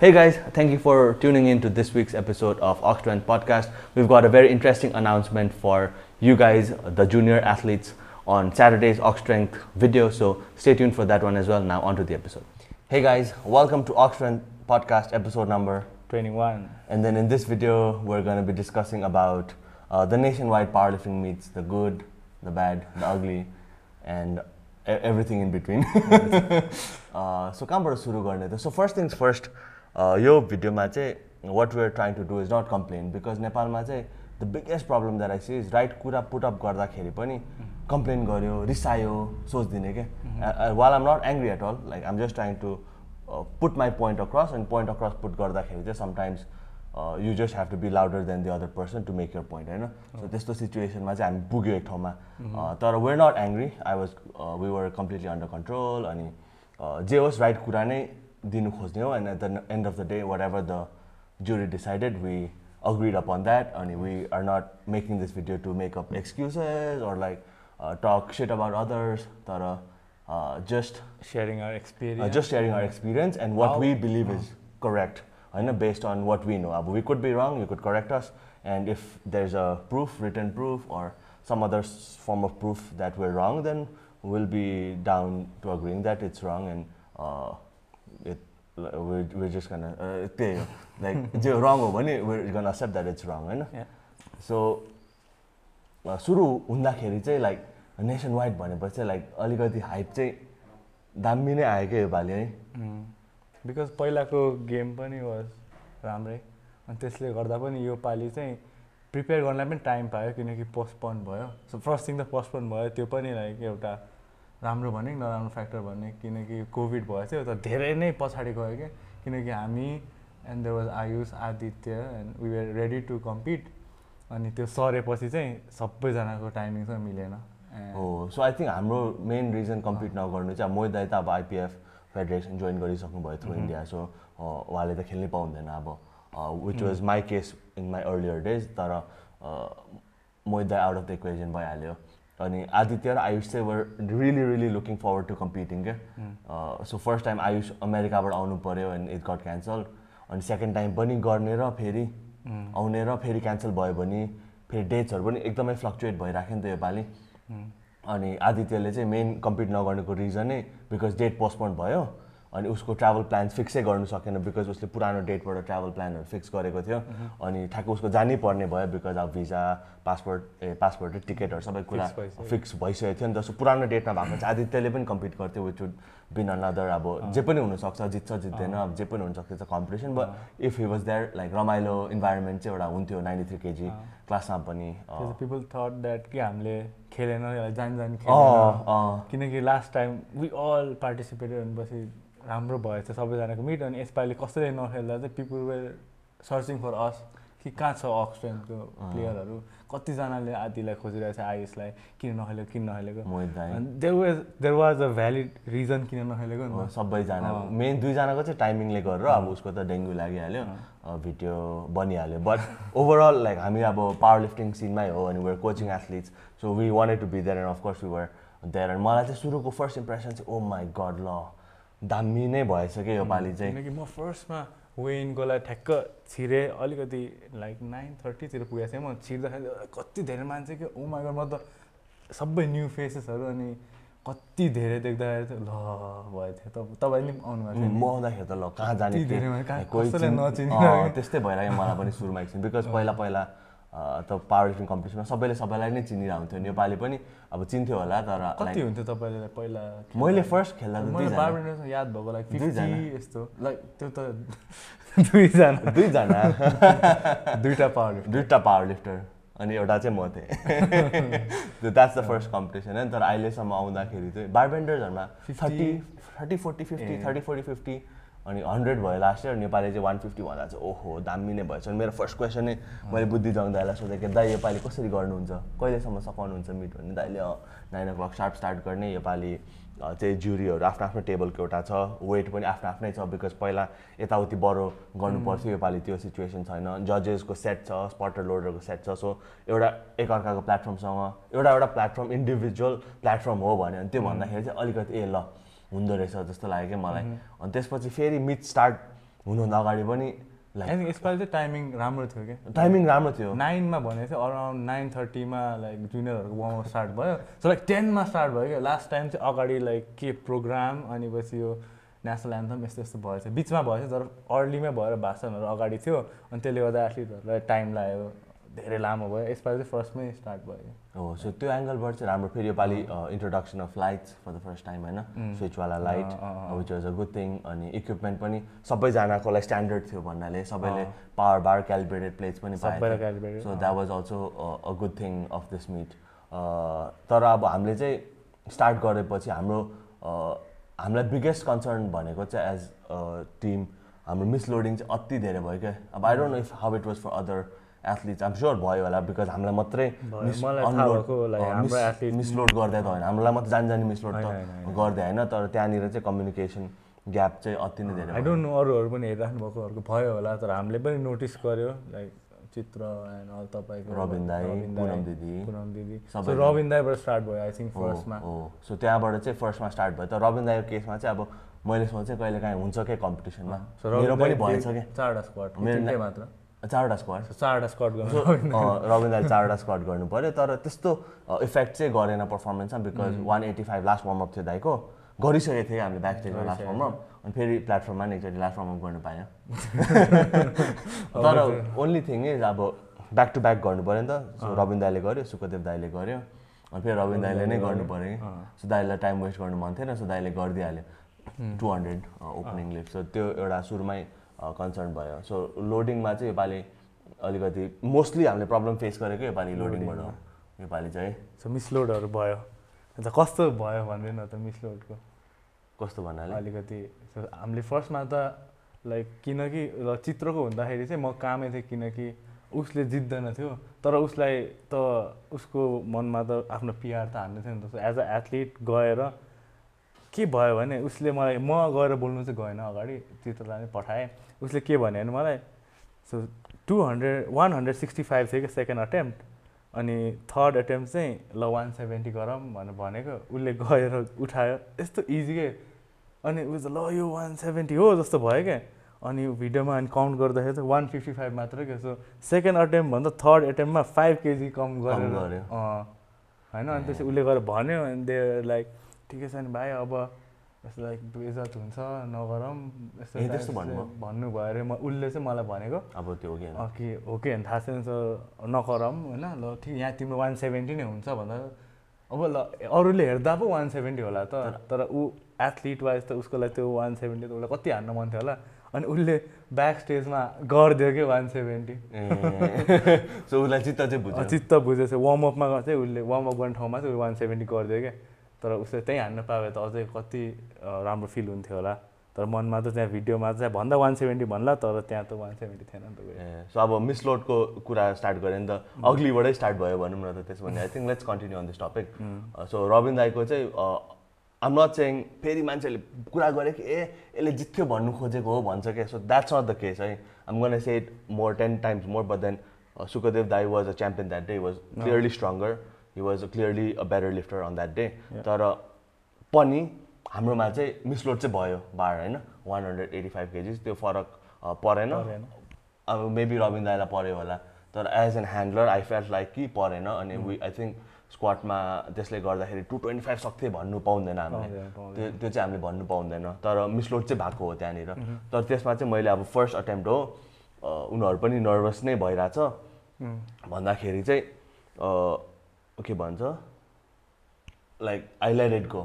Hey guys, thank you for tuning in to this week's episode of Octotrend Podcast. We've got a very interesting announcement for you guys, the junior athletes, on Saturday's Octotrend video. So stay tuned for that one as well. Now onto the episode. Hey guys, welcome to Octotrend Podcast episode number 21. And then in this video, we're going to be discussing about uh, the nationwide powerlifting meets, the good, the bad, the ugly, and everything in between. Uh, so, so first things first. यो भिडियोमा चाहिँ what we're trying to do is not complain because नेपालमा चाहिँ the biggest problem that I see is right कुरा put up गर्दाखेरि पनि complain गर्यो रिसायो सोचिदिने क्या well I'm not angry at all like I'm just trying to put my point across and point across put गर्दाखेरि चाहिँ sometimes you just have to be louder than the other person to make your point होइन? So त्यस्तो सिचुएसनमा चाहिँ हामी पुग्यो एक ठाउँमा। Uh, तर we're not angry I was we were completely under control अनि uh, जे होस् राइट कुरा नै दिनु खोज्ने हो and at the end of the day whatever the jury decided we agreed upon that and we are not making this video to make up excuses or like uh, talk shit about others but uh, uh, just Sharing our experience. uh, just sharing our experience and what How- we believe is correct I know based on what we know Uh, we could be wrong you could correct us and if there's a proof written proof or some other s- form of proof that we're wrong then we'll be down to agreeing that it's wrong and uh, just gonna uh, त्यही हो like जे रङ हो भने we're gonna accept that it's wrong होइन. So सुरु हुँदाखेरि चाहिँ like nationwide भनेपछि लाइक अलिकति हाइप चाहिँ दामी नै आयो क्या योपालि है? बिकज पहिलाको गेम पनि वाज राम्रै। अनि त्यसले गर्दा पनि यो पालि चाहिँ प्रिपेयर गर्नलाई पनि टाइम पायो किनकि पोस्टपोन भयो। सो फर्स्ट थिङ त पोस्टपोन भयो त्यो पनि लाइक एउटा राम्रो भने नराम्रो फ्याक्टर भने किनकि कोभिड भयो चाहिँ त धेरै नै पछाडि गयो क्या। किनकि हामी and there was Ayush Aditya and we were ready to compete अनि त्यो सरेपछि चाहिँ सबैजनाको टाइमिङसँग मिलेन। हो सो आई थिङ्क हाम्रो मेन रिजन कम्पिट नगर्नु चाहिँ मोहित दाई त अब आइपिएफ फेडरेसन जोइन गरिसक्नु भयो थ्रु इन्डिया सो उहाँले त खेल्नै पाउँदैन अब। Which was my case in my earlier days तर मोहित दाई आउट अफ द इक्वेजन भइहाल्यो। अनि आदित्य र आयुष चाहिँ were really really looking forward to competing क्या सो फर्स्ट टाइम आयुष अमेरिकाबाट आउनु पऱ्यो एन्ड इट गट क्यान्सल अनि सेकेन्ड टाइम पनि गर्ने र फेरि आउने र फेरि क्यान्सल भयो भने फेरि डेट्सहरू पनि एकदमै फ्लक्चुएट भइराख्यो नि त योपालि अनि आदित्यले चाहिँ मेन कम्पिट नगर्नुको रिजनै बिकज डेट पोस्टपोन भयो। अनि उसको ट्राभल प्लान्स फिक्सै गर्नु सकेन बिकज उसले पुरानो डेटबाट ट्राभल प्लानहरू फिक्स गरेको थियो। अनि ठ्याक्क उसको जानै पर्ने भयो बिकज अब भिजा पासपोर्ट ए पासपोर्ट र टिकटहरू सबै कुरा। फिक्स भइसकेको थियो। नि त सो पुरानो डेटमा भएको चाहिँ आदित्यले पनि कम्पिट गर्थ्यो विच वुड बिन अनदर अब जे पनि हुनसक्छ जित्छ जित्दैन अब जे पनि हुनसक्छ it's competition but if he was that like रमाइलो इन्भाइरोमेन्ट चाहिँ एउटा हुन्थ्यो नाइन्टी थ्री केजी क्लासमा पनि पिपल थट द्याट कि हामीले खेलेन जान जान। किनकि last time we all participated भनेपछि राम्रो भएछ सबैजनाको मिट अनि यसपालि कसैले नखेल्दा चाहिँ people were searching for us कि कहाँ छ अक्सटेन्टको प्लेयरहरू कतिजनाले आदिलाई खोजिरहेको छ आयुषलाई किन नखेलेको किन नखेलेको? There was there was a valid reason किन नखेलेको नि सबैजना। मेन दुईजनाको चाहिँ टाइमिङले गरेर अब उसको त डेङ्गु लागिहाल्यो भिडियो बनिहाल्यो। बट ओभरअल लाइक हामी अब पावर लिफ्टिङ सिनमै हो अनि we're coaching athletes so we wanted to be there and of course we were there and मलाई चाहिँ सुरुको फर्स्ट इम्प्रेसन चाहिँ ओ माई गड ल। दामी नै भएछ क्या योपालि चाहिँ किनकि म फर्स्टमा वेइनको लागि ठ्याक्क छिरेँ अलिकति लाइक नाइन थर्टीतिर पुगेको थिएँ म छिर्दाखेरि कति धेरै मान्छे कि ओ माइगड म त सबै न्यू फेसेसहरू अनि कति धेरै देख्दाखेरि चाहिँ ल भयो थियो तब तपाईँले पनि आउनु भएको थियो म? आउँदाखेरि त ल कहाँ जाने? धेरै त्यस्तै भइरहेको मलाई पनि सुरुमा एकछिन बिकज पहिला पहिला त पावर लिफ्टिङ कम्पिटिसनमा सबैले सबैलाई नै चिनिरहेको हुन्थ्यो नेपाली पनि अब चिन्थ्यो होला तर कति हुन्थ्यो तपाईँले पहिला मैले फर्स्ट खेल्दा याद भएको लाइक दुईजना। यस्तो। लाइक त्यो त दुईजना। दुईजना। दुईवटा पावर दुईवटा पावर लिफ्टर अनि एउटा चाहिँ म थिएँ। द्याट्स द फर्स्ट कम्पिटिसन होइन तर अहिलेसम्म आउँदाखेरि चाहिँ बारबेन्डर्सहरूमा 50, thirty thirty forty fifty. Thirty forty fifty अनि हन्ड्रेड भयो लास्ट इयर नेपाली चाहिँ वान फिफ्टी भन्दा चाहिँ ओहो दामी नै भएछ। अनि मेरो फर्स्ट क्वेसन नै मैले बुद्धि जङ्दालाई सोधेँ कि दाइ योपालि कसरी गर्नुहुन्छ? कहिलेसम्म सघाउनुहुन्छ मिट? भने दाइले nine o'clock sharp start गर्ने योपालि चाहिँ जुरीहरू आफ्नो आफ्नो टेबलको एउटा छ वेट पनि आफ्नो आफ्नै छ बिकज पहिला यताउति बढो गर्नु पर्थ्यो योपालि त्यो सिचुएसन छैन। जजेसको सेट छ स्पटर लोडरको सेट छ सो एउटा एकअर्काको प्लेटफर्मसँग एउटा एउटा प्लेटफर्म इन्डिभिजुअल प्लेटफर्म हो भने त्यो भन्दाखेरि चाहिँ अलिकति ए ल हुँदो रहेछ जस्तो लाग्यो क्या मलाई। अनि त्यसपछि फेरि मिट स्टार्ट हुनुभन्दा अगाडि पनि लाइक यसपालि चाहिँ टाइमिङ राम्रो थियो क्या। टाइमिङ राम्रो थियो। नाइनमा भनेको थियो अराउन्ड नाइन थर्टीमा लाइक जुनियरहरूको वार्म स्टार्ट भयो। सो लाइक टेनमा स्टार्ट भयो क्या। लास्ट टाइम चाहिँ अगाडि लाइक के प्रोग्राम अनि पछि यो नेसनल एन्थम यस्तो यस्तो भएछ। बिचमा भएछ तर अर्लीमै भएर भाषणहरू अगाडि थियो। अनि त्यसले गर्दा एथलिटहरूलाई टाइम लाग्यो। धेरै लामो भयो यसपालि चाहिँ फर्स्टमै स्टार्ट भयो। हो सो त्यो एङ्गलबाट चाहिँ राम्रो फेरि योपालि introduction of lights for the first time होइन? स्विचवाला light which was a good thing अनि इक्विपमेन्ट पनि सबैजनाको लागि स्ट्यान्डर्ड थियो भन्नाले सबैले पावर बार क्यालिब्रेटेड प्लेट्स पनि so that was also a. Good thing of this meet तर अब हामीले चाहिँ स्टार्ट गरेपछि हाम्रो हामीलाई बिगेस्ट कन्सर्न भनेको चाहिँ एज टिम हाम्रो मिसलोडिङ चाहिँ अति धेरै भयो क्या। अब I don't know if how it was for other athletes I'm sure भयो होला बिकज हामीलाई मात्रै मिसलोड गर्दै त होइन। हामीलाई मात्रै जानी जानी मिसलोड त गर्दै होइन तर त्यहाँनिर चाहिँ कम्युनिकेसन ग्याप चाहिँ अति नै धेरै आई। डोन्ट नो अरूहरू पनि हेरिराख्नु भएकोहरूको भयो होला तर हामीले पनि नोटिस गर्यो लाइक चित्र एन्ड अल तपाईँको रबिन दाई, पुनम दिदी, पुनम दिदी। सो। रबिन दाईबाट स्टार्ट भयो आई थिङ्क फर्स्टमा हो। सो त्यहाँबाट चाहिँ फर्स्टमा स्टार्ट भयो। तर रबिन दाईको केसमा चाहिँ अब मैले सोचेँ कहिले काहीँ हुन्छ क्या कम्पिटिसनमा मेरो पनि भएछ क्या। चारवटा स्क्वाड मेरो मात्र। चारवटा स्क्वाड चारवटा स्क्वाड गर्नु रबिन दाईले चारवटा स्क्वाड गर्नु पऱ्यो तर त्यस्तो इफेक्ट चाहिँ गरेन पर्फर्मेन्समा because one eighty five last warmup थियो दाइको गरिसकेको थियो हामीले ब्याक स्टेजमा लास्ट वार्मअप अनि फेरि प्लेटफर्ममा नि एकचोटि लास्ट वार्मअप गर्नु पाएँ तर ओन्ली थिङ इज अब ब्याक टु ब्याक गर्नु पऱ्यो नि त। सो दाईले गर्यो सुखदेव दाईले गर्यो। अनि फेरि रबिन दाईले नै गर्नु पऱ्यो कि सो दाईलाई टाइम वेस्ट गर्नु मन थिएन। सो दाईले गरिदिइहाल्यो। Two hundred opening lift so त्यो एउटा सुरुमै कन्सर्न भयो। सो लोडिङमा चाहिँ योपालि अलिकति मोस्टली हामीले प्रब्लम फेस गरेको योपालि लोडिङबाट योपालि चाहिँ। सो मिसलोडहरू भयो। अन्त कस्तो भयो भन्दैन त मिसलोडको कस्तो भन्नाले? अलिकति। हामीले फर्स्टमा त लाइक किनकि ल चित्रको हुँदाखेरि चाहिँ म कामै थिएँ किनकि उसले जित्दैन थियो। तर उसलाई त उसको मनमा त आफ्नो पिआर त हान्नु थियो नि त। एज अ एथलिट गएर के भयो भने उसले मलाई म गएर बोल्नु चाहिँ गएन अगाडि। चित्रलाई नै पठाएँ। उसले के भन्यो भने मलाई so two hundred one hundred sixty five थियो कि सेकेन्ड अटेम्प्ट अनि थर्ड एटेम्प्ट चाहिँ ल वान सेभेन्टी गरौँ भनेर भनेको उसले गएर उठायो। यस्तो इजी के? अनि उस ल यो वान सेभेन्टी हो जस्तो भयो क्या? अनि भिडियोमा अनि काउन्ट गर्दाखेरि चाहिँ वान फिफ्टी फाइभ मात्रै क्या सो सेकेन्ड अटेम्प भन्दा थर्ड एटेम्पमा फाइभ केजी कम गरेर होइन अनि त्यसपछि उसले गएर भन्यो अनि दे लाइक ठिकै छ नि भाइ अब यस्तो लाइक बेजत हुन्छ नगरौँ यस्तो त्यस्तो भन्नुभयो? भन्नुभयो अरे म उसले चाहिँ मलाई भनेको अब त्यो हो कि हो कि होइन? थाहा छैन नगरौँ होइन? ल ठिक यहाँ तिम्रो वान सेभेन्टी नै हुन्छ भन्दा अब ल अरूले हेर्दा पो वान सेभेन्टी होला त। तर ऊ एथलिट वाइज त उसको लागि त्यो वान सेभेन्टी त उसलाई कति हान्न मन थियो होला? अनि उसले ब्याक स्टेजमा गरिदियो कि वान सेभेन्टी सो उसलाई चित्त चाहिँ बुझ्यो। चित्त बुझेछ वार्मअपमा चाहिँ उसले वार्मअप गर्ने ठाउँमा चाहिँ वान सेभेन्टी गरिदियो क्या? तर उसले त्यहीँ हान्न पायो त अझै कति राम्रो फिल हुन्थ्यो होला। तर मनमा त त्यहाँ भिडियोमा चाहिँ भन्दा वान सेभेन्टी भन्ला तर त्यहाँ त वान सेभेन्टी थिएन नि त सो अब मिसलोडको कुरा स्टार्ट गऱ्यो नि त। अग्लीबाटै स्टार्ट भयो भनौँ न त त्यसो भने। I think let's continue on this topic so Rabin दाईको चाहिँ आम नट चाहिँ फेरि मान्छेले कुरा गरे कि ए यसले जित्थ्यो भन्नु खोजेको हो भन्छ क्या। So that's not the case है। I'm gonna say it more ten times more but then Sukhdev दाई was a champion that day was clearly stronger he was clearly a better lifter on that day तर पनि हाम्रोमा चाहिँ misload चाहिँ भयो bar होइन? One hundred eighty five kgs त्यो फरक परेन। अब मेबी रबिन दाईलाई पऱ्यो होला। तर as an handler I felt like कि परेन। अनि वी आई थिङ्क स्क्वाडमा त्यसले गर्दाखेरि टु ट्वेन्टी फाइभ सक्थेँ भन्नु पाउँदैन हामीले। त्यो त्यो चाहिँ हामीले भन्नु पाउँदैन। तर मिसलोड चाहिँ भएको हो त्यहाँनिर। तर त्यसमा चाहिँ मैले अब फर्स्ट अटेम्प्ट हो। उनीहरू पनि नर्भस नै भइरहेछ। भन्दाखेरि चाहिँ अ, के भन्छ like I let it go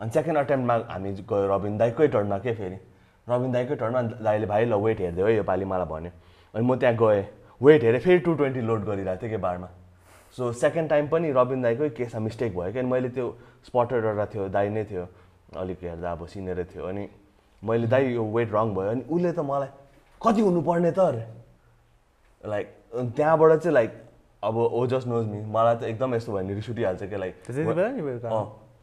अनि सेकेन्ड अटेम्प्टमा हामी गयो रबिन दाईकै टर्नमा के फेरि? रबिन दाईकै टर्नमा दाईले भाइ ल वेट हेरिदियो है योपालि मलाई भन्यो। अनि म त्यहाँ गएँ। वेट हेरेँ फेरि टु ट्वेन्टी लोड गरिरहेको थिएँ कि बारमा? सो सेकेन्ड टाइम पनि रबिन दाईकै केसमा मिस्टेक भयो क्या। मैले त्यो स्पटर एउटा थियो दाई नै थियो। अलिक हेर्दा अब सिनियरै थियो। अनि मैले दाई यो वेट रङ भयो। अनि उसले त मलाई कति हुनुपर्ने त? अरे। लाइक त्यहाँबाट चाहिँ लाइक अब ओ जस्ट नोज मी मलाई त एकदम यस्तो भयो नि रिस उठिहाल्छ क्या like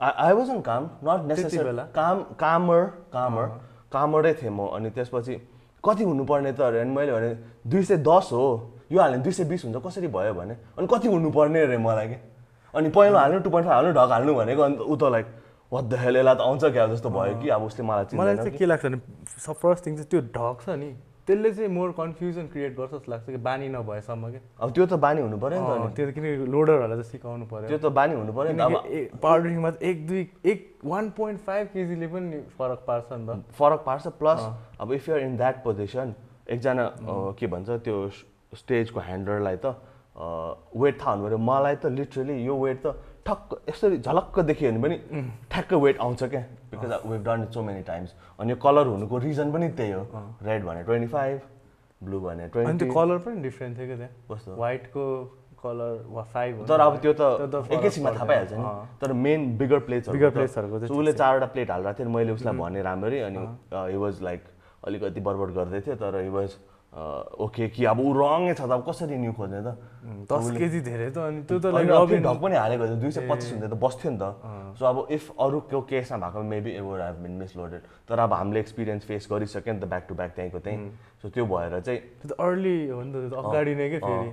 I was on calm? Not necessary? Calm calmer calmer कामरै थिएँ म अनि त्यसपछि कति हुनुपर्ने त अरे अनि मैले भने दुई सय दस हो यो हाल्यो भने दुई सय बिस हुन्छ कसरी भयो भने? अनि कति हुनुपर्ने अरे मलाई के? अनि पहिलो हाल्नु टु पोइन्ट फाइभ हाल्नु ढक हाल्नु भनेको अन्त ऊ त लाइक हेल यसलाई त आउँछ क्या जस्तो भयो कि अब उसले मलाई मलाई चाहिँ के। लाग्छ भने फर्स्ट थिङ चाहिँ त्यो ढक छ नि। त्यसले चाहिँ मोर कन्फ्युजन क्रिएट गर्छ जस्तो लाग्छ कि बानी नभएसम्म कि? अब त्यो त बानी हुनु पऱ्यो नि त त्यो त किनकि लोडरहरूलाई चाहिँ सिकाउनु पऱ्यो। त्यो त बानी हुनु पऱ्यो नि त अब। पावर एक दुई एक वान पोइन्ट फाइभ केजीले पनि फरक पार्छ नि त। फरक पार्छ प्लस। अब if you're in that position एकजना के भन्छ त्यो स्टेजको ह्यान्डलरलाई त वेट थाहा हुनु पऱ्यो। मलाई त लिटरली यो वेट त ठक्क यसरी झलक्क देखियो भने पनि ठ्याक्क वेट आउँछ क्या? Because we've done it so many times अनि यो कलर हुनुको रिजन पनि त्यही हो। रेड भने ट्वेन्टी फाइभ ब्लू भने ट्वेन्टी त्यो कलर पनि डिफ्रेन्ट थियो क्या त्यहाँ। कस्तो? व्हाइटको कलर वा फाइभ तर अब त्यो त एकैछिनमा थाहा। पाइहाल्छ नि। तर मेन बिगर प्लेट्सहरू Bigger plates-हरूको चाहिँ उसले चारवटा प्लेट हालेर थियो मैले उसलाई भने राम्ररी अनि हि वाज लाइक अलिकति बडबड गर्दै थियो। तर हि वाज ओके कि अब ऊ रङै छ त। अब कसरी न्यू खोज्ने त? दस केजी धेरै त अनि त्यो त लाइक त्यो ढक पनि हालेको थियो दुई सय पच्चिस हुँदा त बस्थ्यो नि त। सो अब इफ अरूको केसमा भएको maybe ever have been misloaded तर अब हामीले एक्सपिरियन्स फेस गरिसक्यो नि त ब्याक टु ब्याक त्यहीँको त्यहीँ सो त्यो भएर चाहिँ त्यो त अर्ली हो नि त त्यो अगाडि नै के फेरि।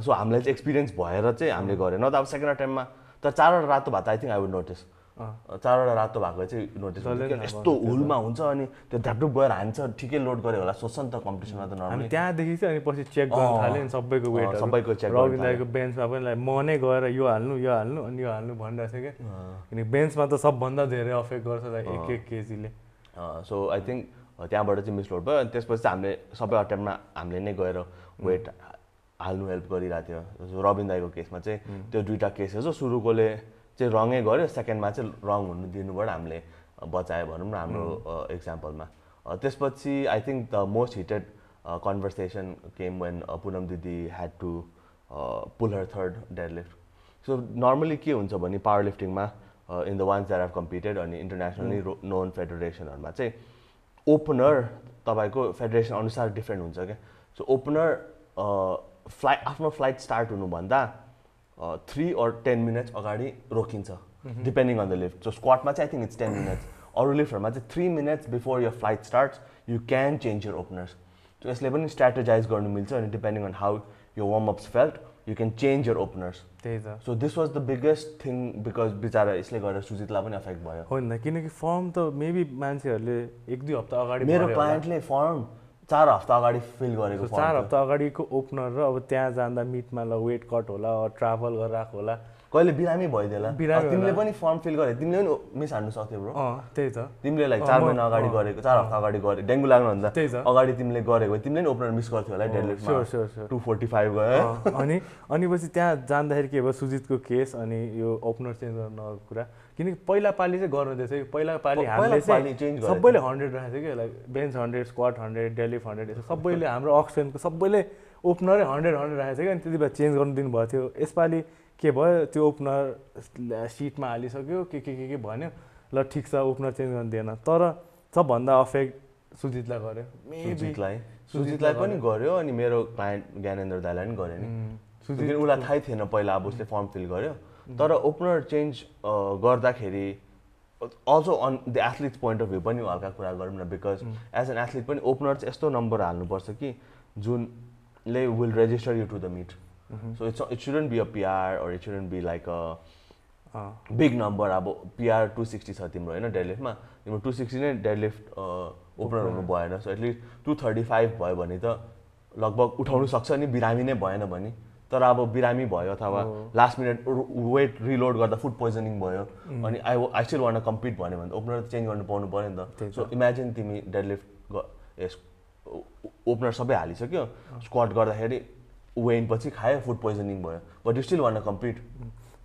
सो हामीलाई चाहिँ एक्सपिरियन्स भएर चाहिँ हामीले गरेँ न त अब सेकेन्ड टाइममा तर चारवटा रातो भएको त I think I would notice. चारवटा रातो भएको चाहिँ नोटिस यस्तो हुलमा हुन्छ अनि त्यो ढ्यापढुप गएर हान्छ ठिकै लोड गऱ्यो होला सोच्छ नि त कम्पिटिसनमा त नर्मली त्यहाँदेखि चाहिँ अनि पछि चेक गर्न। थाल्यो नि सबैको वेट सबैको check गर्न रविन दाईको बेन्चमा पनि लाइक म नै गएर यो हाल्नु यो हाल्नु अनि यो हाल्नु भनिरहेको थियो क्या। किनकि बेन्चमा त सबभन्दा धेरै अफेक्ट गर्छ लाइक एक एक केजीले। सो आई थिङ्क त्यहाँबाट चाहिँ मिसलोड भयो अनि त्यसपछि चाहिँ हामीले सबै अटेम्पमा हामीले नै गएर वेट हाल्नु हेल्प गरिरहेको थियो। जस्तो रविन दाईको केसमा चाहिँ त्यो दुइटा केसेस हो सुरुकोले चाहिँ रङै गऱ्यो सेकेन्डमा चाहिँ रङ हुनु दिनुबाट हामीले बचायो भनौँ न हाम्रो इक्जाम्पलमा त्यसपछि I think the most heated conversation came when Poonam दिदी had to pull her third deadlift so normally के हुन्छ भने power लिफ्टिङमा in the ones that have competed अनि इन्टरनेसनली नोन फेडरेसनहरूमा चाहिँ ओपनर तपाईँको फेडरेसन अनुसार डिफ्रेन्ट हुन्छ क्या। सो ओपनर फ्लाइट आफ्नो फ्लाइट स्टार्ट हुनुभन्दा थ्री अर टेन मिनट्स अगाडि रोकिन्छ depending on the lift so स्क्वाटमा चाहिँ I think it's ten minutes अरू लिफ्टहरूमा चाहिँ three minutes before your flight starts you can change your openers so यसले पनि स्ट्राटेजाइज गर्नु मिल्छ अनि डिपेन्डिङ अन हाउ यो warmups felt you can change your openers त्यही त। So this was the biggest thing because बिचरा यसले गर्दा सुजितलाई पनि एफेक्ट भयो। हो नि त किनकि फर्म त मेबी मान्छेहरूले एक दुई हप्ता अगाडि मेरो। क्लायन्टले फर्म चार हप्ता अगाडि फिल गरेको चार। हप्ता अगाडिको ओपनर र अब त्यहाँ जाँदा मिटमा ल वेट कट होला ट्राभल गरेर आएको होला। कहिले बिरामी भइदिएला। तिमीले। पनि फर्म फिल गरे तिमीले पनि मिस हान्नु सक्थ्यौ ब्रो त्यही त। तिमीले लाइक चार महिना अगाडि गरेको चार हप्ता अगाडि गरे। डेङ्गु लाग्नुभन्दा त्यही त। अगाडि तिमीले गरेको तिमीले नि ओपनर मिस गर्थ्यौ होला डेडलिफ्टमा टु फोर्टी फाइभ गयो। अनि अनि पछि त्यहाँ जाँदाखेरि के भयो? सुजितको केस अनि यो ओपनर चेन्ज गर्नको कुरा। किनकि पहिला पालि चाहिँ गर्नु दिएछ कि? पहिला पालि हामीले चाहिँ सबैले हन्ड्रेड राखेको थियो कि? Like bench hundred squat hundred deadlift hundred यसो सबैले हाम्रो अक्सनको सबैले ओपनरै हन्ड्रेड हन्ड्रेड राखेको थियो कि? अनि त्यति बेला चेन्ज गर्नु दिनुभएको थियो। यसपालि के भयो? त्यो ओपनर सिटमा हालिसक्यो। के के के के भन्यो? ल ठिक छ ओपनर चेन्ज गर्नु दिएन। तर सबभन्दा अफेक्ट सुजितलाई मेबी सुजितलाई? सुजितलाई पनि गर्यो। अनि मेरो क्लायन्ट ज्ञानेन्द्र दाईलाई पनि गर्यो नि। उसलाई थाहै थिएन पहिला अब उसले फर्म फिल गर्यो। तर ओपनर चेन्ज गर्दाखेरि also on the athlete's point of view पनि हल्का कुरा गरौँ न बिकज एज एन एथलिट पनि ओपनर चाहिँ यस्तो नम्बर हाल्नुपर्छ कि जुनले will register you to the meet so it's it shouldn't be a PR or it shouldn't be like a um big number अब पिआर टू सिक्सटी छ तिम्रो होइन डेडलिफ्टमा तिम्रो टू सिक्सटी नै डेडलिफ्ट ओपनर हुनु भएन so at least two thirty five भयो भने त लगभग उठाउनु सक्छ नि बिरामी नै भएन भने। तर अब बिरामी भयो अथवा लास्ट मिनट वेट रिलोड गर्दा फुड पोइजनिङ भयो अनि I I still want compete भन्यो भने त ओपनर चेन्ज गर्नु पाउनु पऱ्यो नि त। सो इमेजिन तिमी डेडलिफ्ट यस ओपनर सबै हालिसक्यो स्क्वाड गर्दाखेरि वेन पछि खायो फुड पोइजनिङ भयो। But you still want compete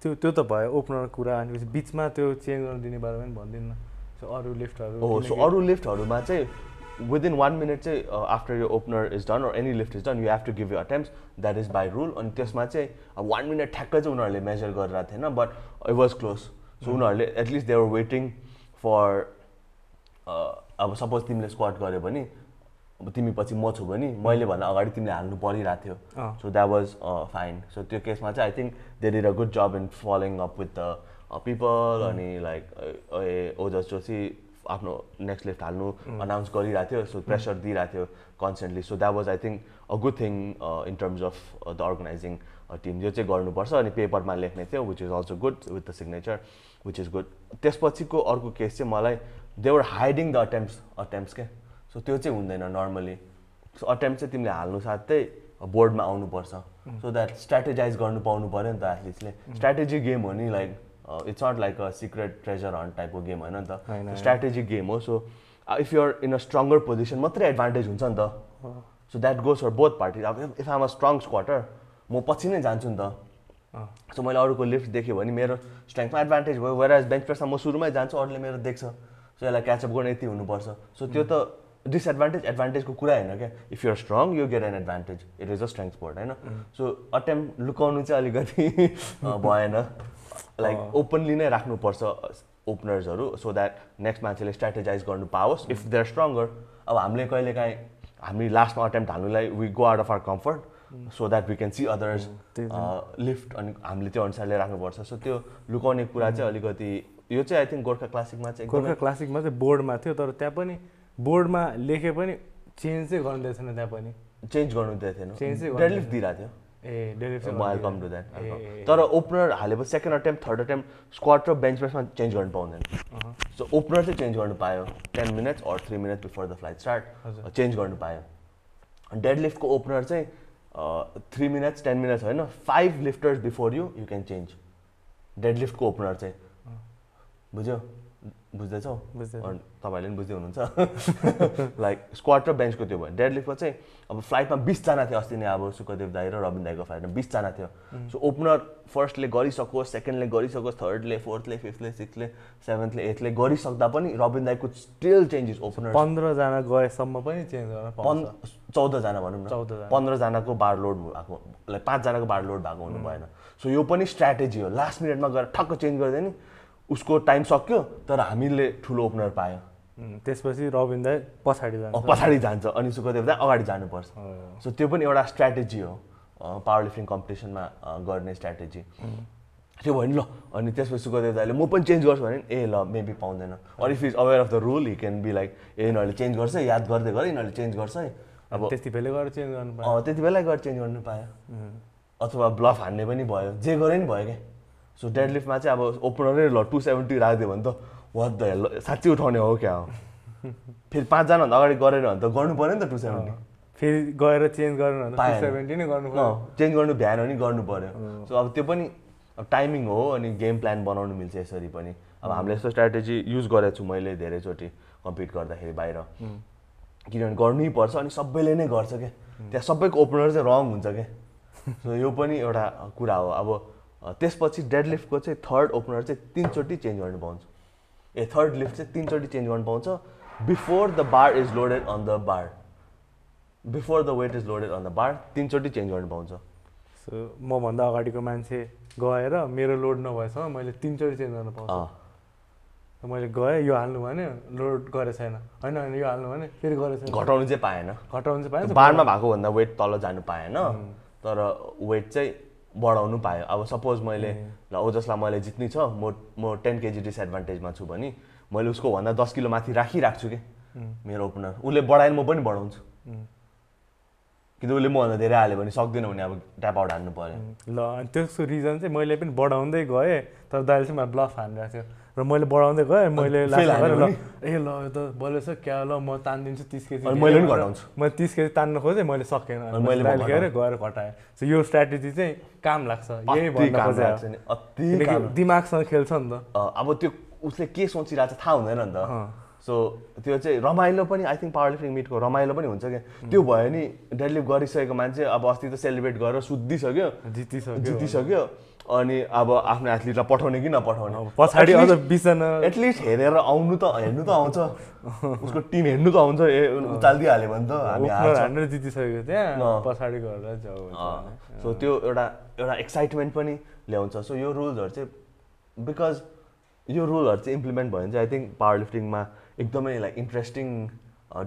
त्यो त्यो त भयो ओपनर कुरा अनि बिचमा त्यो चेन्ज गर्नु दिने बारेमा पनि भनिदिनु। सो अरू लिफ्टहरू हो सो अरू लिफ्टहरूमा चाहिँ विदिन वान मिनट चाहिँ आफ्टर यो opener is done or any lift is done you have to give you attempts that is by rule अनि त्यसमा चाहिँ अब वान मिनट ठ्याक्कै चाहिँ उनीहरूले मेजर गरिरहेको थिएन but it was close so उनीहरूले at least they were waiting for अब सपोज तिमीले स्क्वाट गऱ्यो भने अब तिमी पछि म छु भने मैले भन्दा अगाडि तिमीले हाल्नु परिरहेको थियो। So that was fine so त्यो केसमा चाहिँ I think they did a good job in following up with the people अनि लाइक ओजस जोशी आफ्नो नेक्स्ट लिफ्ट हाल्नु अनाउन्स गरिरहेको थियो सो प्रेसर दिइरहेको थियो constantly so that was I think a good thing in terms of the organizing team यो चाहिँ गर्नुपर्छ अनि पेपरमा लेख्ने थियो which is also good with the signature which is good त्यसपछिको अर्को केस चाहिँ मलाई देवर हाइडिङ द अटेम्प्स अटेम्प्स क्या सो त्यो चाहिँ हुँदैन नर्मली सो अटेम्प चाहिँ तिमीले हाल्नु साथै बोर्डमा आउनुपर्छ। सो द्याट स्ट्राटेजाइज गर्नु पाउनु पऱ्यो नि त एथलिट्सले स्ट्राटेजी गेम हो नि like it's not like a secret treasure hunt टाइपको गेम होइन नि त? स्ट्राटेजी गेम हो so if you're in a stronger position मात्रै एडभान्टेज हुन्छ नि त? So that goes for both party अब if I'm a strong squatter म पछि नै जान्छु नि त। सो मैले अरूको लिफ्ट देखेँ भने मेरो स्ट्रेङ्थमा एडभान्टेज भयो वेयर एज बेन्च प्रेसमा म सुरुमै जान्छु अरूले मेरो देख्छ। सो यसलाई क्याचअप गर्न यति हुनुपर्छ। सो त्यो त डिसएडभान्टेज एडभान्टेजको कुरा होइन क्या? If you're strong you get an advantage it is a strength sport होइन? सो अटेम्प लुकाउनु चाहिँ अलिकति भएन। लाइक ओपनली नै राख्नुपर्छ ओपनर्सहरू सो द्याट नेक्स्ट मान्छेले स्ट्राटेजाइज गर्नु पाओस्. इफ दे आर स्ट्रङ्गर अब हामीले कहिलेकाहीँ हामी लास्टमा attempt हाल्नुलाई we go out of our comfort so that we can see others lift अनि हामीले त्यो अनुसारले राख्नुपर्छ. सो त्यो लुकाउने कुरा चाहिँ अलिकति यो चाहिँ आई थिङ्क गोर्खा क्लासिकमा चाहिँ गोर्खा क्लासिकमा चाहिँ बोर्डमा थियो तर त्यहाँ पनि बोर्डमा लेखे पनि चेन्ज चाहिँ गर्नु दिएको छैन त्यहाँ पनि। चेन्ज गर्नु दिएको थिएन चाहिँ डेडलिफ्ट दिइरहेको थियो। कम टु द्याट तर ओपनर हालेपछि second attempt third attempt squat र बेन्च प्रेसमा चेन्ज गर्नु पाउँदैन। सो ओपनर चाहिँ चेन्ज गर्नु पायो। Ten minutes or three minutes before the flight start change गर्नु पायो। डेड लिफ्टको ओपनर चाहिँ थ्री मिनट्स टेन मिनट्स होइन। Five lifters before you you can change dead लिफ्टको ओपनर चाहिँ बुझ्यो? बुझ्दैछौ? तपाईँहरूले पनि बुझ्दै हुनुहुन्छ। लाइक स्क्वाड र बेन्चको त्यो भयो। डेड लिफ्टको चाहिँ अब फ्लाइटमा बिसजना थियो अस्ति नै अब सुखदेव दाई र रविन दाईको फ्लाइटमा बिसजना थियो। सो ओपनर फर्स्टले गरिसकोस् सेकेन्डले गरिसकोस् थर्डले फोर्थले फिफ्थले सिक्सले सेभेन्थले एथले गरिसक्दा पनि रविन दाईको स्टिल चेन्जेस ओपनर पन्ध्रजना गएसम्म पनि चेन्ज गर्न चौधजना भनौँ न। चौधजना। पन्ध्रजनाको बार लोड भएको लाइक पाँचजनाको बार लोड भएको हुनु भएन। सो यो पनि स्ट्राटेजी हो। लास्ट मिनटमा गएर ठक्क चेन्ज गरिदियो नि। उसको टाइम सक्यो तर हामीले ठुलो ओपनर पायो। त्यसपछि रविन दाई पछाडि जान्छ। पछाडि जान्छ अनि सुखदेव दाई अगाडि जानुपर्छ। सो त्यो पनि एउटा स्ट्राटेजी हो पावर लिफ्टिङ कम्पिटिसनमा गर्ने स्ट्राटेजी त्यो भयो नि ल अनि त्यसपछि सुखदेव दाईले म पनि चेन्ज गर्छु भने ए ल मेबी पाउँदैन। Or if is aware of the rule he can be like ए यिनीहरूले चेन्ज गर्छ याद गर्दै गर यिनीहरूले चेन्ज गर्छ। है अब त्यति बेला गएर चेन्ज गर्नु पर्यो अँ, त्यति बेला गएर चेन्ज गर्नु पायो। अथवा ब्लफ हान्ने पनि भयो जे गरे नि भयो क्या। सो डेड लिफ्टमा चाहिँ अब ओपनरै ल टु सेभेन्टी राखिदियो भने त वाद द हेल साँच्चै उठाउने हो क्या? हो फेरि पाँचजनाभन्दा अगाडि गरेर भने त गर्नु पऱ्यो नि त टु सेभेन्टी फेरि गएर चेन्ज गर्नु। टु सेभेन्टी नै गर्नु चेन्ज गर्नु भ्याएन भने गर्नु पऱ्यो सो अब त्यो पनि अब टाइमिङ हो अनि गेम प्लान बनाउनु मिल्छ यसरी पनि। अब हामीले यस्तो स्ट्राटेजी युज गरेको छु मैले धेरैचोटि कम्पिट गर्दाखेरि बाहिर। किनभने गर्नै पर्छ अनि सबैले नै गर्छ क्या। त्यहाँ सबैको ओपनर चाहिँ रङ हुन्छ क्या। सो यो पनि एउटा कुरा हो। अब त्यसपछि डेड लिफ्टको चाहिँ थर्ड ओपनर चाहिँ तिनचोटि चेन्ज गर्नु पाउँछ ए थर्ड लिफ्ट चाहिँ तिनचोटि चेन्ज गर्नु पाउँछ before the bar is loaded on the bar before the weight is loaded on the bar तिनचोटि change गर्नु पाउँछ सो मभन्दा अगाडिको मान्छे गएर मेरो लोड नभएसम्म मैले तिनचोटि चेन्ज गर्न पाउँछु। मैले गएँ यो हाल्नु भने लोड गरेको छैन। होइन होइन यो हाल्नु भने फेरि गरेको छैन। घटाउनु चाहिँ पाएन। घटाउनु चाहिँ पाएन। बारमा भएको भन्दा वेट तल जानु पाएन। तर वेट चाहिँ बढाउनु पायो। अब सपोज मैले ल ओजसलाई मैले जित्नै छ म म टेन केजी डिसएडभान्टेजमा छु भने मैले उसको भन्दा दस किलो माथि राखिराख्छु कि? मेरो ओपनर। उसले बढायो भने म पनि बढाउँछु। किन उसले मभन्दा धेरै हाल्यो भने सक्दैन भने अब ट्याप आउट हान्नु पऱ्यो ल त्यसको रिजन चाहिँ मैले पनि बढाउँदै गएँ तर दाइले चाहिँ मलाई ब्लफ हानिरहेको थियो। र मैले बढाउँदै गएँ मैले ल? ए ल यो त बल्ल छ क्या ल म तानिदिन्छु तिस केजी मैले पनि घटाउँछु। मैले तिस केजी तान्नु खोजेँ मैले सकेन। मैले पनि गएर घटाएँ। सो यो स्ट्राटेजी चाहिँ काम लाग्छ। यही भन्न खोजेँ। दिमागसँग खेल्छ नि त। अब त्यो उसले के सोचिरहेको छ थाहा हुँदैन नि त। सो त्यो चाहिँ रमाइलो पनि आई थिङ्क पावर लिफ्टिङ मिटको रमाइलो पनि हुन्छ क्या। त्यो भयो नि डेडलिफ्ट गरिसकेको मान्छे अब अस्ति त सेलिब्रेट गरेर सुत्दिसक्यो जितिसक्यो। जितिसक्यो। अनि अब आफ्नो एथलिटलाई पठाउने कि नपठाउने? पछाडि अझ बिसजना। एटलिस्ट हेरेर आउनु त हेर्नु त आउँछ। उसको टिम हेर्नु त आउँछ। ए उचालिदिइहाल्यो भने त हामी जितिसक्यो त्यहाँ। पछाडि गएर सो त्यो एउटा एउटा एक्साइटमेन्ट पनि ल्याउँछ। सो यो रुल्सहरू चाहिँ बिकज यो रुलहरू चाहिँ इम्प्लिमेन्ट भयो भने चाहिँ आई थिङ्क पावर लिफ्टिङमा एकदमै लाइक इन्ट्रेस्टिङ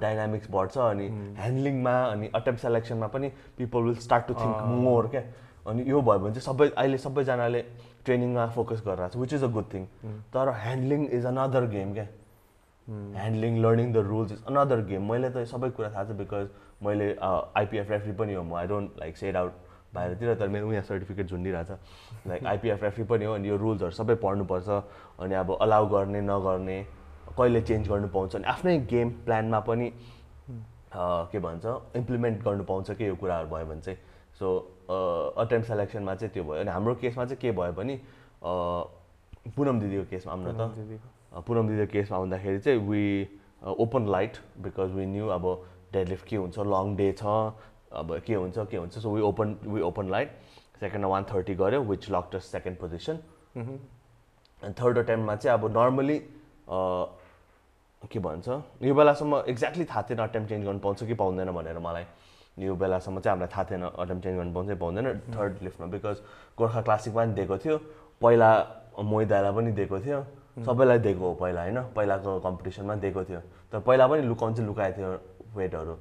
डाइनामिक्स बढ्छ। अनि ह्यान्डलिङमा अनि अटेम्प सेलेक्सनमा पनि people will start to think more क्या। अनि यो भयो भने चाहिँ सबै अहिले सबैजनाले ट्रेनिङमा फोकस गरिरहेको छ which is a good thing तर ह्यान्डलिङ इज अनदर गेम क्या? Handling learning the rules is another game मैले त सबै कुरा थाहा छ बिकज मैले आइपिएफ रेफ्री पनि हो म. I don't like said out बाहिरतिर तर मेरो यहाँ सर्टिफिकेट झुन्डिरहेको छ लाइक आइपिएफ रेफ्री पनि हो अनि यो रुल्सहरू सबै पढ्नुपर्छ अनि अब अलाउ गर्ने नगर्ने कहिले चेन्ज गर्नु पाउँछ अनि आफ्नै गेम प्लानमा पनि अ, के भन्छ इम्प्लिमेन्ट गर्नु पाउँछ कि यो कुराहरू भयो भने चाहिँ। सो अटेम्प सेलेक्सनमा चाहिँ त्यो भयो। अनि हाम्रो केसमा चाहिँ के भयो भने पुनम दिदीको केसमा आउनु त। पुनम दिदीको। केसमा आउँदाखेरि चाहिँ we open light because we knew अब डेडलिफ्ट के हुन्छ लङ डे छ अब के हुन्छ के हुन्छ। So we open we open light सेकेन्डमा वान थर्टी गऱ्यो विच लक्ट सेकेन्ड पोजिसन अनि थर्ड अटेम्पमा चाहिँ अब नर्मली के भन्छ? यो बेलासम्म एक्ज्याक्टली थाहा थिएन अटेम्प चेन्ज गर्नु पाउँछ कि पाउँदैन भनेर मलाई यो बेलासम्म चाहिँ हामीलाई थाहा थिएन अटेम्प चेन्ज गर्नु पाउँछ पाउँदैन थर्ड लिफ्टमा बिकज गोर्खा क्लासिकमा पनि दिएको थियो पहिला मोइदालाई पनि दिएको थियो सबैलाई दिएको हो पहिला होइन? पहिलाको कम्पिटिसनमा दिएको थियो तर पहिला पनि लुकाउनु चाहिँ लुकाएको थियो वेटहरू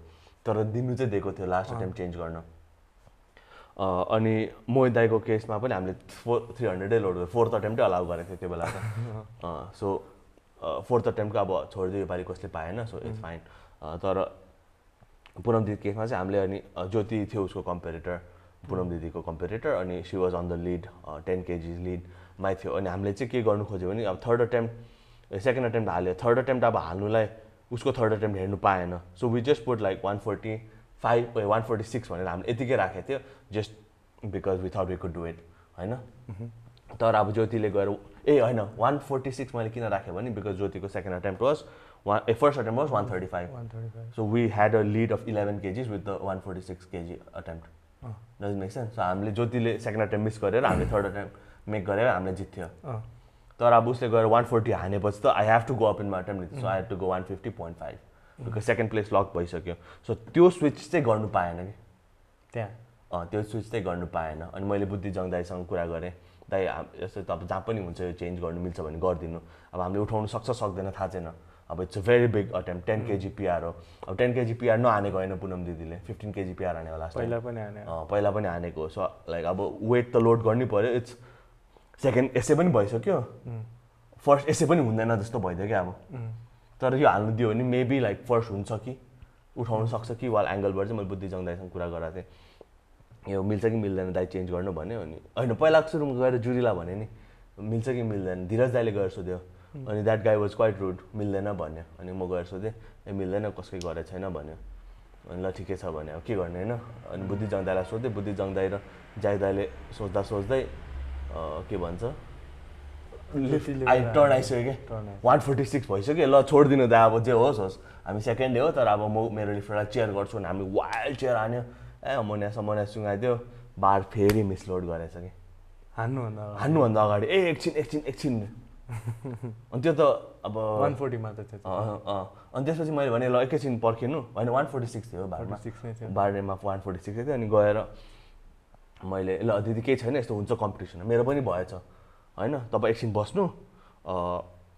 तर दिनु चाहिँ दिएको थियो लास्ट अटेम्प चेन्ज गर्न। अनि मोहित दाईको केसमा पनि हामीले फोर थ्री हन्ड्रेडै लोड फोर्थ अटेम्प्टै अलाउ गरेको थियो त्यो बेला त सो फोर्थ अटेम्प्टको अब छोडिदियो योपालि कसले पाएन सो इट्स फाइन तर पुनम दिदी केसमा चाहिँ हामीले अनि ज्योति थियो उसको कम्पेरिटर पुनम दिदीको कम्पेरिटर अनि she was on the lead ten kgs लिडमा थियो। अनि हामीले चाहिँ के गर्नु खोज्यो भने अब थर्ड अटेम्प सेकेन्ड अटेम्प्ट हाल्यो। थर्ड अटेम्प्ट अब हाल्नुलाई उसको थर्ड अटेम्प्ट हेर्नु पाएन। So we just put like one forty five one forty six भनेर हामीले यतिकै राखेको थियो just because we thought we could do it होइन? तर अब ज्योतिले गएर ए होइन वान फोर्टी सिक्स मैले किन राखेँ भने because ज्योतिको second attempt was one uh first attempt was one thirty five so we had a lead of eleven kgs with the one forty six kg attempt does make sense so हामीले ज्योतिले second attempt miss गरेर हामीले third attempt make गरेर हामीले जित्थ्यो तर अब उसले गएर वान फोर्टी हानेपछि त I have to go up in my attempt so I have to go one fifty point five because second place lock भइसक्यो सो त्यो स्विच चाहिँ गर्नु पाएन कि? त्यहाँ? अँ त्यो स्विच चाहिँ गर्नु पाएन। अनि मैले बुद्धि जङ दाईसँग कुरा गरेँ। दाई यस्तो त अब जहाँ पनि हुन्छ यो चेन्ज गर्नु मिल्छ भने गरिदिनु। अब हामीले उठाउनु सक्छ सक्दैन थाहा छैन। अब it's a very big attempt ten kg PR हो। अब टेन केजी पिआर नहानेको होइन पुनम दिदीले फिफ्टिन केजी पिआर हाने होला पहिला पनि हाने पहिला पनि हानेको सो लाइक अब वेट त लोड गर्नै पऱ्यो इट्स सेकेन्ड यसै पनि भइसक्यो। फर्स्ट यसै पनि हुँदैन जस्तो भइदियो क्या अब। तर यो हाल्नु दियो भने मेबी लाइक फर्स्ट हुन्छ कि उठाउनु सक्छ कि वाल एङ्गलबाट चाहिँ मैले बुद्धि जङ दाईसँग कुरा गरेको थिएँ। यो मिल्छ कि मिल्दैन दाई चेन्ज गर्नु भन्यो अनि। होइन पहिला सुरुमा गएर जुरीलाई भने नि मिल्छ कि मिल्दैन? धीरज दाईले गएर सोध्यो। अनि that guy was quite rude मिल्दैन भन्यो। अनि म गएर सोधेँ ए मिल्दैन कसकै गरेको छैन? भन्यो। अनि ल ठिकै छ भने अब के गर्ने होइन? अनि बुद्धि जङ दाईलाई सोधेँ बुद्धि जङ दाई र जाई दाईले सोच्दा सोच्दै के भन्छ? टर्न आइसक्यो क्या। वान फोर्टी सिक्स भइसक्यो। ल छोडिदिनु दा अब जे होस् होस्। हामी सेकेन्डै हो तर अब म मेरो लिफ्टलाई चेयर गर्छु भने हामी वाइल्ड चेयर हान्यो। ए मोन्यास मोन्यास सुँगाइदियो। बार फेरि मिसलोड गरेछ कि हान्नुभन्दा हान्नुभन्दा अगाडि। ए एकछिन एकछिन एकछिन। अनि त्यो त अब वान फोर्टीमा त। थियो। अनि त्यसपछि मैले भने ल एकैछिन पर्खिनु। होइन वान फोर्टी सिक्स थियो बारमा। सिक्स नै थियो। बार्डेमा वान फोर्टी सिक्स थियो अनि गएर मैले ल दिदी केही छैन यस्तो हुन्छ कम्पिटिसन मेरो पनि भएछ। होइन तपाईँ एकछिन बस्नु।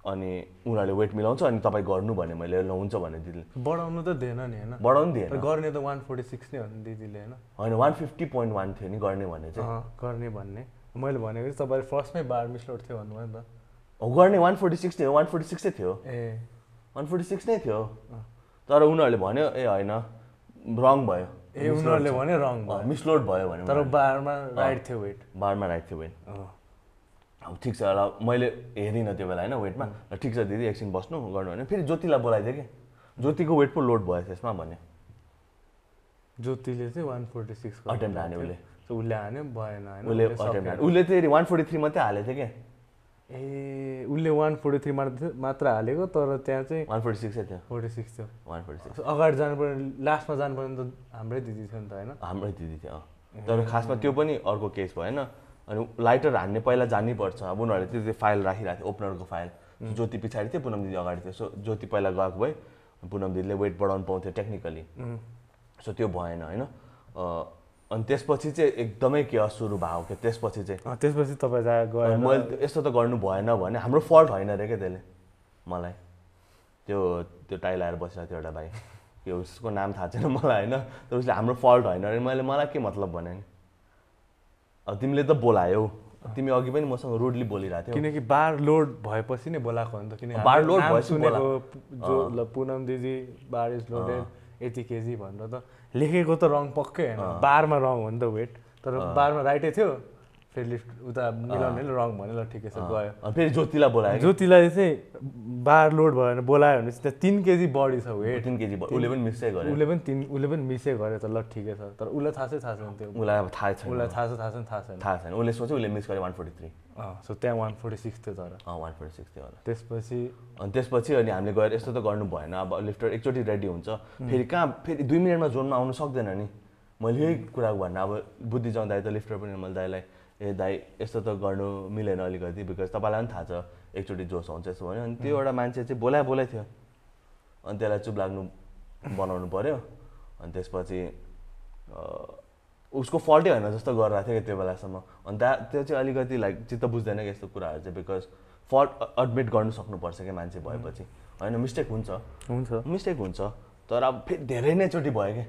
अनि उनीहरूले वेट मिलाउँछ अनि तपाईँ गर्नु भने मैले ल हुन्छ भने दिदीले। बढाउनु त दिएन नि होइन? बढाउनु दिएन। गर्ने त वान फोर्टी सिक्स नै हो नि दिदीले होइन? होइन वान फिफ्टी पोइन्ट वान थियो नि गर्ने भने चाहिँ। गर्ने भन्ने। मैले भनेको चाहिँ तपाईँले फर्स्टमै बार मिसलोड थियो भन्नुभयो नि त। गर्ने वान फोर्टी सिक्स थियो वान फोर्टी सिक्सै थियो। ए। वान फोर्टी सिक्स नै थियो। तर उनीहरूले भन्यो ए होइन रङ भयो। ए उनीहरूले भने रङ भयो। मिसलोड भयो भने तर। बारमा राइट थियो वेट बारमा राइट थियो वेट। अब ठिक छ ल मैले हेरिनँ त्यो बेला होइन वेटमा ल ठिक छ दिदी एकछिन बस्नु गर्नु भने। फेरि ज्योतिलाई बोलाइदियो कि? ज्योतिको वेट पो लोड भयो त्यसमा भन्यो। ज्योतिले चाहिँ वान फोर्टी सिक्स Attempt हान्यो उसले। उसले हान्यो भएन उसले अटेम्प सकेन। उसले चाहिँ वान फोर्टी थ्री मात्रै हालेको थियो क्या ए उसले वान फोर्टी थ्री मात्र हालेको तर त्यहाँ चाहिँ वान फोर्टी सिक्सै थियो फोर्टी सिक्स थियो। वान फोर्टी सिक्स अगाडि जानु पर्ने लास्टमा जानु पर्ने त हाम्रै दिदी थियो नि त होइन? हाम्रै दिदी थियो। तर खासमा त्यो पनि अर्को केस भएन अनि लाइटर हान्ने पहिला जानै पर्छ अब उनीहरूले त्यो त्यो फाइल राखिरहेको थियो ओपनरको फाइल। ज्योति पछाडि थियो पुनम दिदी अगाडि थियो। सो ज्योति पहिला गएको भए पुनम दिदीले वेट बढाउनु पाउँथ्यो टेक्निकली सो त्यो भएन होइन? अनि त्यसपछि चाहिँ एकदमै के सुरु भयो क्या त्यसपछि चाहिँ। त्यसपछि तपाईँ गएर मैले यस्तो त गर्नु भएन भने हाम्रो फल्ट होइन अरे क्या त्यसले? मलाई। त्यो त्यो टाइ लगाएर बसिरहेको थियो एउटा भाइ। त्यो उसको नाम थाहा छैन मलाई होइन। तर उसले हाम्रो फल्ट होइन अरे मैले मलाई के मतलब भने नि? अब तिमीले त बोलायौ। तिमी अघि पनि मसँग रुडली बोलिरहेको थियौ। किनकि बार लोड भएपछि नै बोलाएको हो नि त। किनकि बार लोड भएपछि पुनम दिदी बार इज लोडेड यति केजी भनेर त लेखेको त रङ पक्कै होइन। बारमा रङ हो नि त वेट। तर। बारमा राइटै थियो फेरि लिफ्ट उता मिलाउने रङ भन्यो ल ठिकै छ गयो। फेरि ज्योतिलाई बोलायो? ज्योतिलाई चाहिँ बार लोड भयो भने बोलायो भने चाहिँ त्यहाँ तिन केजी बढी छ वेट। तिन केजी। उसले पनि मिसै गर्यो। उसले पनि तिन उसले पनि मिसै गर्यो त ल ठिकै छ। तर उसलाई थाहा चाहिँ थाहा छैन त्यो। उसलाई अब थाहा छैन। उसलाई थाहा छ थाहा छैन थाहा छैन। थाहा छैन। उसले सोच्यो उसले मिस गर्यो वान फोर्टी थ्री सो त्यहाँ वान फोर्टी सिक्स थियो तर। वान फोर्टी सिक्स थियो होला। त्यसपछि अनि त्यसपछि अनि हामीले गएर यस्तो त गर्नु भएन। अब लिफ्टर एकचोटि रेडी हुन्छ। फेरि कहाँ फेरि दुई मिनटमा जोनमा आउनु सक्दैन नि। मैले यही कुरा भन्न अब बुद्धि जाउँ दाइ त लिफ्टर पनि मैले दाइलाई ए दाइ यस्तो त गर्नु मिलेन अलिकति बिकज तपाईँलाई पनि थाहा छ एकचोटि जोस आउँछ यसो भन्यो। अनि त्यो एउटा मान्छे चाहिँ बोलाए बोलाइ थियो। अनि त्यसलाई चुप लाग्नु बनाउनु पऱ्यो अनि त्यसपछि उसको फल्टै होइन जस्तो गरिरहेको थियो कि त्यो बेलासम्म। अनि त्यहाँ त्यो चाहिँ अलिकति लाइक चित्त बुझ्दैन कि यस्तो कुराहरू चाहिँ बिकज फल्ट एडमिट गर्नु सक्नुपर्छ कि मान्छे भएपछि। होइन मिस्टेक हुन्छ। हुन्छ। मिस्टेक हुन्छ। तर अब फेरि धेरै नै चोटि भयो कि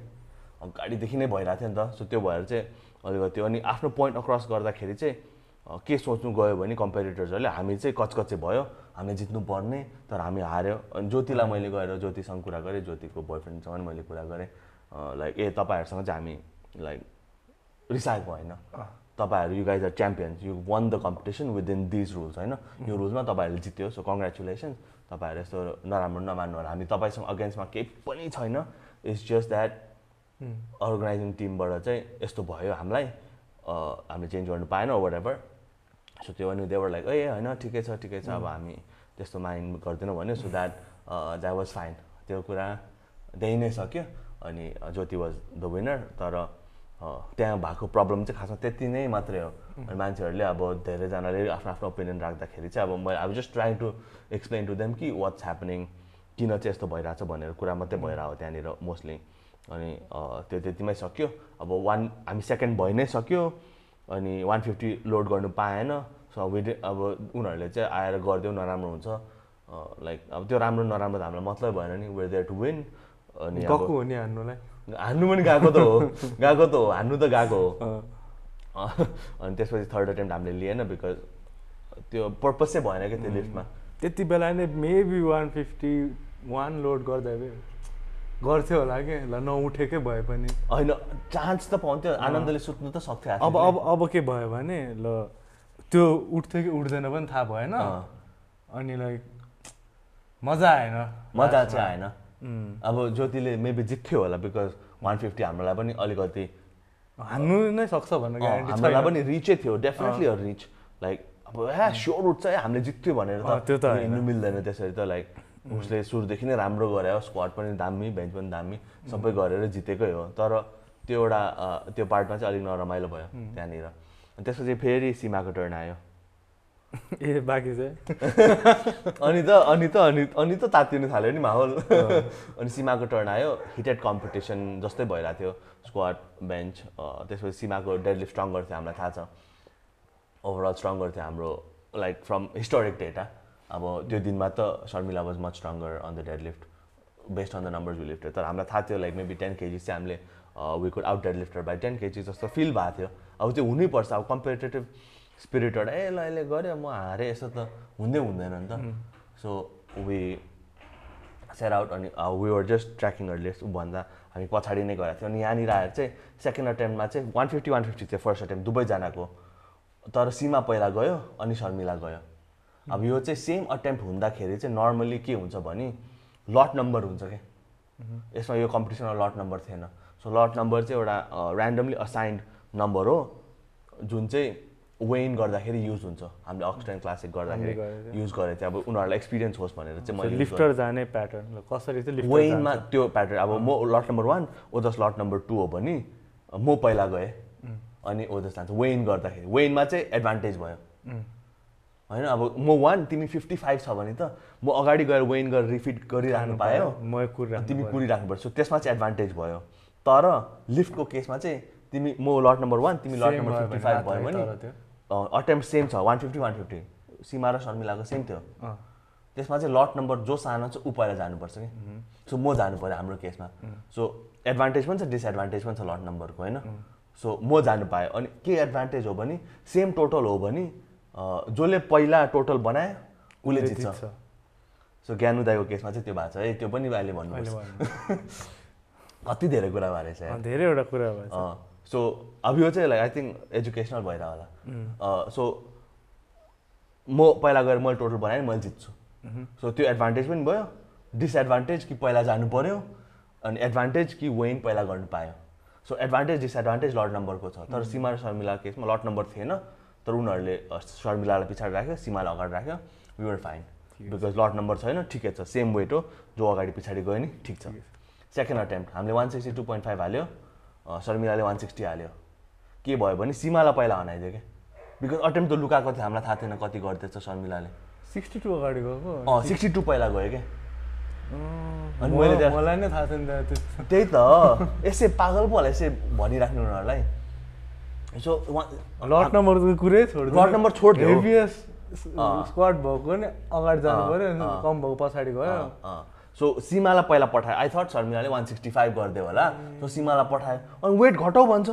अब गाडीदेखि नै भइरहेको थियो नि त। सो त्यो भएर चाहिँ अलिकति अनि आफ्नो पोइन्ट अक्रस गर्दाखेरि चाहिँ के सोच्नु गयो भने कम्पेरिटर्सहरूले हामी चाहिँ कचकचे भयो। हामी जित्नु पर्ने तर हामी हार्यो। अनि ज्योतिलाई मैले गएर ज्योतिसँग कुरा गरेँ। ज्योतिको बोयफ्रेन्डसँग मैले कुरा गरेँ। लाइक ए तपाईँहरूसँग चाहिँ हामी लाइक रिसाएको होइन। तपाईँहरू you guys are champions you won the competition within these rules होइन? यो रुल्समा तपाईँहरूले जित्यो सो कङ्ग्रेचुलेसन्स तपाईँहरू यस्तो नराम्रो नमान्नु होला। हामी तपाईँसँग अगेन्स्टमा केही पनि छैन। इट्स जस्ट द्याट अर्गनाइजिङ टिमबाट चाहिँ यस्तो भयो हामीलाई। अँ, हामीले चेन्ज गर्नु पाएन वाट एभर सो त्यो अनि देवर लाइक ए होइन ठिकै छ ठिकै छ। अब हामी त्यस्तो माइन्ड गर्दैनौँ भन्यो so that that was fine त्यो कुरा त्यही नै सक्यो। अनि ज्योति वाज द विनर तर अँ, त्यहाँ भएको प्रब्लम चाहिँ खासमा त्यति नै मात्रै हो अनि मान्छेहरूले अब धेरैजनाले आफ्नो आफ्नो ओपिनियन राख्दाखेरि चाहिँ अब मैले अब just trying to explain to them कि वाट्स ह्यापनिङ किन चाहिँ यस्तो भइरहेछ भनेर कुरा मात्रै भइरहेको हो त्यहाँनिर मोस्टली अनि त्यो त्यतिमै सक्यो अब वान हामी सेकेन्ड भइ नै सक्यो अनि वान फिफ्टी लोड गर्नु पाएन सो विडि अब उनीहरूले चाहिँ आएर गरिदियो नराम्रो हुन्छ लाइक अब त्यो राम्रो नराम्रो त हामीलाई मतलब भएन नि वेयर देयर टु विन अनि गएको हो नि हान्नुलाई हान्नु पनि गएको त हो। गएको त हो हान्नु त गएको हो। अनि त्यसपछि थर्ड अटेम्प्ट हामीले लिएन बिकज त्यो पर्पज चाहिँ भएन क्या त्यो लिफ्टमा त्यति बेला नै maybe one fifty one load गर्दा बे गर्थ्यो होला कि ल नउठेकै भए पनि। होइन चान्स त पाउँथ्यो आनन्दले सुत्नु त सक्थ्यो अब। अब अब के भयो भने ल त्यो उठ्थ्यो कि उठ्दैन पनि थाहा भएन। अनि लाइक मजा आएन। मजा चाहिँ आएन। अब ज्योतिले मेबी जित्थ्यो होला बिकज वान फिफ्टी हाम्रोलाई पनि अलिकति हान्नु नै सक्छ भन्ने ग्यारेन्टी हाम्रोलाई पनि रिचै थियो डेफिनेटली रिच लाइक अब ह्या स्योर उठ्छ है हामीले जित्थ्यो भनेर त्यो त। हिँड्नु मिल्दैन त्यसरी त लाइक उसले सुरुदेखि नै राम्रो गरे स्क्वाड पनि दामी बेन्च पनि दामी सबै गरेर जितेकै हो। तर त्यो एउटा त्यो पार्टमा चाहिँ अलिक नरमाइलो भयो त्यहाँनिर। त्यसपछि फेरि सीमाको टर्न आयो। ए बाँकी चाहिँ अनि त अनि त अनि अनि त तातिनु थाल्यो नि माहौल। अनि सीमाको टर्न आयो हिटेड कम्पिटिसन जस्तै भइरहेको थियो स्क्वाड बेन्च त्यसपछि सीमाको डेडलिफ्ट स्ट्रङ्गर थियो हामीलाई थाहा छ। ओभरअल स्ट्रङ्गर थियो हाम्रो लाइक फ्रम हिस्टोरिक डेटा अब त्यो दिनमा त Sharmila was much stronger on the deadlift based on the numbers we lifted तर हामीलाई थाहा थियो लाइक मेबी टेन केजिस चाहिँ हामीले we could out dead lift her by ten kg जस्तो फिल भएको थियो। अब त्यो हुनैपर्छ अब कम्पेरिटेटिभ स्पिरिटेड ए ल यसले गऱ्यो म हारेँ यस्तो त हुँदै हुँदैन नि त. सो वी सेयर आउट अनि we were just tracking list भन्दा हामी पछाडि नै गएको थियौँ। अनि यहाँनिर आएर चाहिँ सेकेन्ड अटेम्पमा चाहिँ वान फिफ्टी वान फिफ्टी थियो फर्स्ट अटेम्प दुवैजनाको तर सीमा पहिला गयो अनि शर्मिला गयो। अब यो चाहिँ सेम अटेम्प्ट हुँदाखेरि चाहिँ नर्मली के हुन्छ भने लट नम्बर हुन्छ क्या। यसमा यो कम्पिटिसनमा लट नम्बर थिएन। सो लट नम्बर चाहिँ एउटा ऱ्यान्डमली असाइन्ड नम्बर हो। जुन चाहिँ वेइन गर्दाखेरि युज हुन्छ। हामीले अक्सटेन क्लासिक गर्दाखेरि। युज गरेको थियो। अब उनीहरूलाई एक्सपिरियन्स होस् भनेर चाहिँ मैले लिफ्टर जाने प्याटर्न कसरी चाहिँ वेइनमा त्यो प्याटर्न अब म lot number one Ojas lot number two हो भने म पहिला गएँ। अनि ओजस जान्छ। वेइन गर्दाखेरि। वेइनमा चाहिँ एडभान्टेज भयो। होइन अब म वान तिमी फिफ्टी फाइभ छ भने त म अगाडि गएर वेइन गरेर रिफिट गरिराख्नु पायो। म तिमी कुरिराख्नुपर्छ सो त्यसमा चाहिँ एडभान्टेज भयो। तर लिफ्टको केसमा चाहिँ तिमी म लट नम्बर वान तिमी लट नम्बर फिफ्टी फाइभ भयो भने। अटेम्प सेम छ one fifty one fifty Seema र शर्मिलाको सेम थियो। त्यसमा चाहिँ लट नम्बर जो सानो छ ऊ पहिला जानुपर्छ कि। सो म जानु पऱ्यो हाम्रो केसमा। सो एडभान्टेज पनि छ डिसएडभान्टेज पनि छ लट नम्बरको होइन? सो म जानु पाएँ। अनि के एडभान्टेज हो भने सेम टोटल हो भने जसले पहिला टोटल बनायो उसले जित्छ। सो ज्ञानु दाईको केसमा चाहिँ त्यो भएको छ। है त्यो पनि अहिले भन्नुपर्छ भन्नु। कति धेरै कुरा भएर छ अँ, धेरैवटा कुरा अँ, सो अब यो चाहिँ लाइक आई थिङ्क एजुकेसनल भएर होला सो म पहिला गएर मैले टोटल बनाएँ मैले जित्छु। सो त्यो एडभान्टेज पनि भयो। डिसएडभान्टेज कि पहिला जानु पऱ्यो अनि एडभान्टेज कि वेन पहिला गर्नु पायो। सो एडभान्टेज डिसएडभान्टेज लट नम्बरको छ। तर सीमा र शर्मिलाको केसमा लट नम्बर थिएन। तर उनीहरूले शर्मिलालाई पछाडि राख्यो सीमालाई अगाडि राख्यो। We were fine because lot number छैन ठिकै छ। सेम वेट हो। जो अगाडि पछाडि गयो नि ठिक छ। सेकेन्ड अटेम्प्ट हामीले one sixty two point five हाल्यो। शर्मिलाले वान सिक्सटी हाल्यो। के भयो भने सीमालाई पहिला हनाइदियो क्या। बिकज अटेम्प्ट त लुकाएको थियो हामीलाई थाहा थिएन कति गर्दैछ शर्मिलाले। सिक्सटी टू अगाडि गएको? अँ सिक्सटी टू पहिला गयो क्या। अनि मैले मलाई नै थाहा छैन त्यही त। यसै पागल पो होला यसै भनिराख्नु उनीहरूलाई। सो लट नम्बरको कुरै लट नम्बर। हेभिएस्ट। स्क्वाड भएको नि अगाडि जानु पऱ्यो। कम भएको पछाडि गयो। सो सीमालाई पहिला पठायो आई थट शर्मिलाले वान सिक्सटी फाइभ गरिदियो होला। सो सीमालाई पठायो अनि वेट घटाउ भन्छ।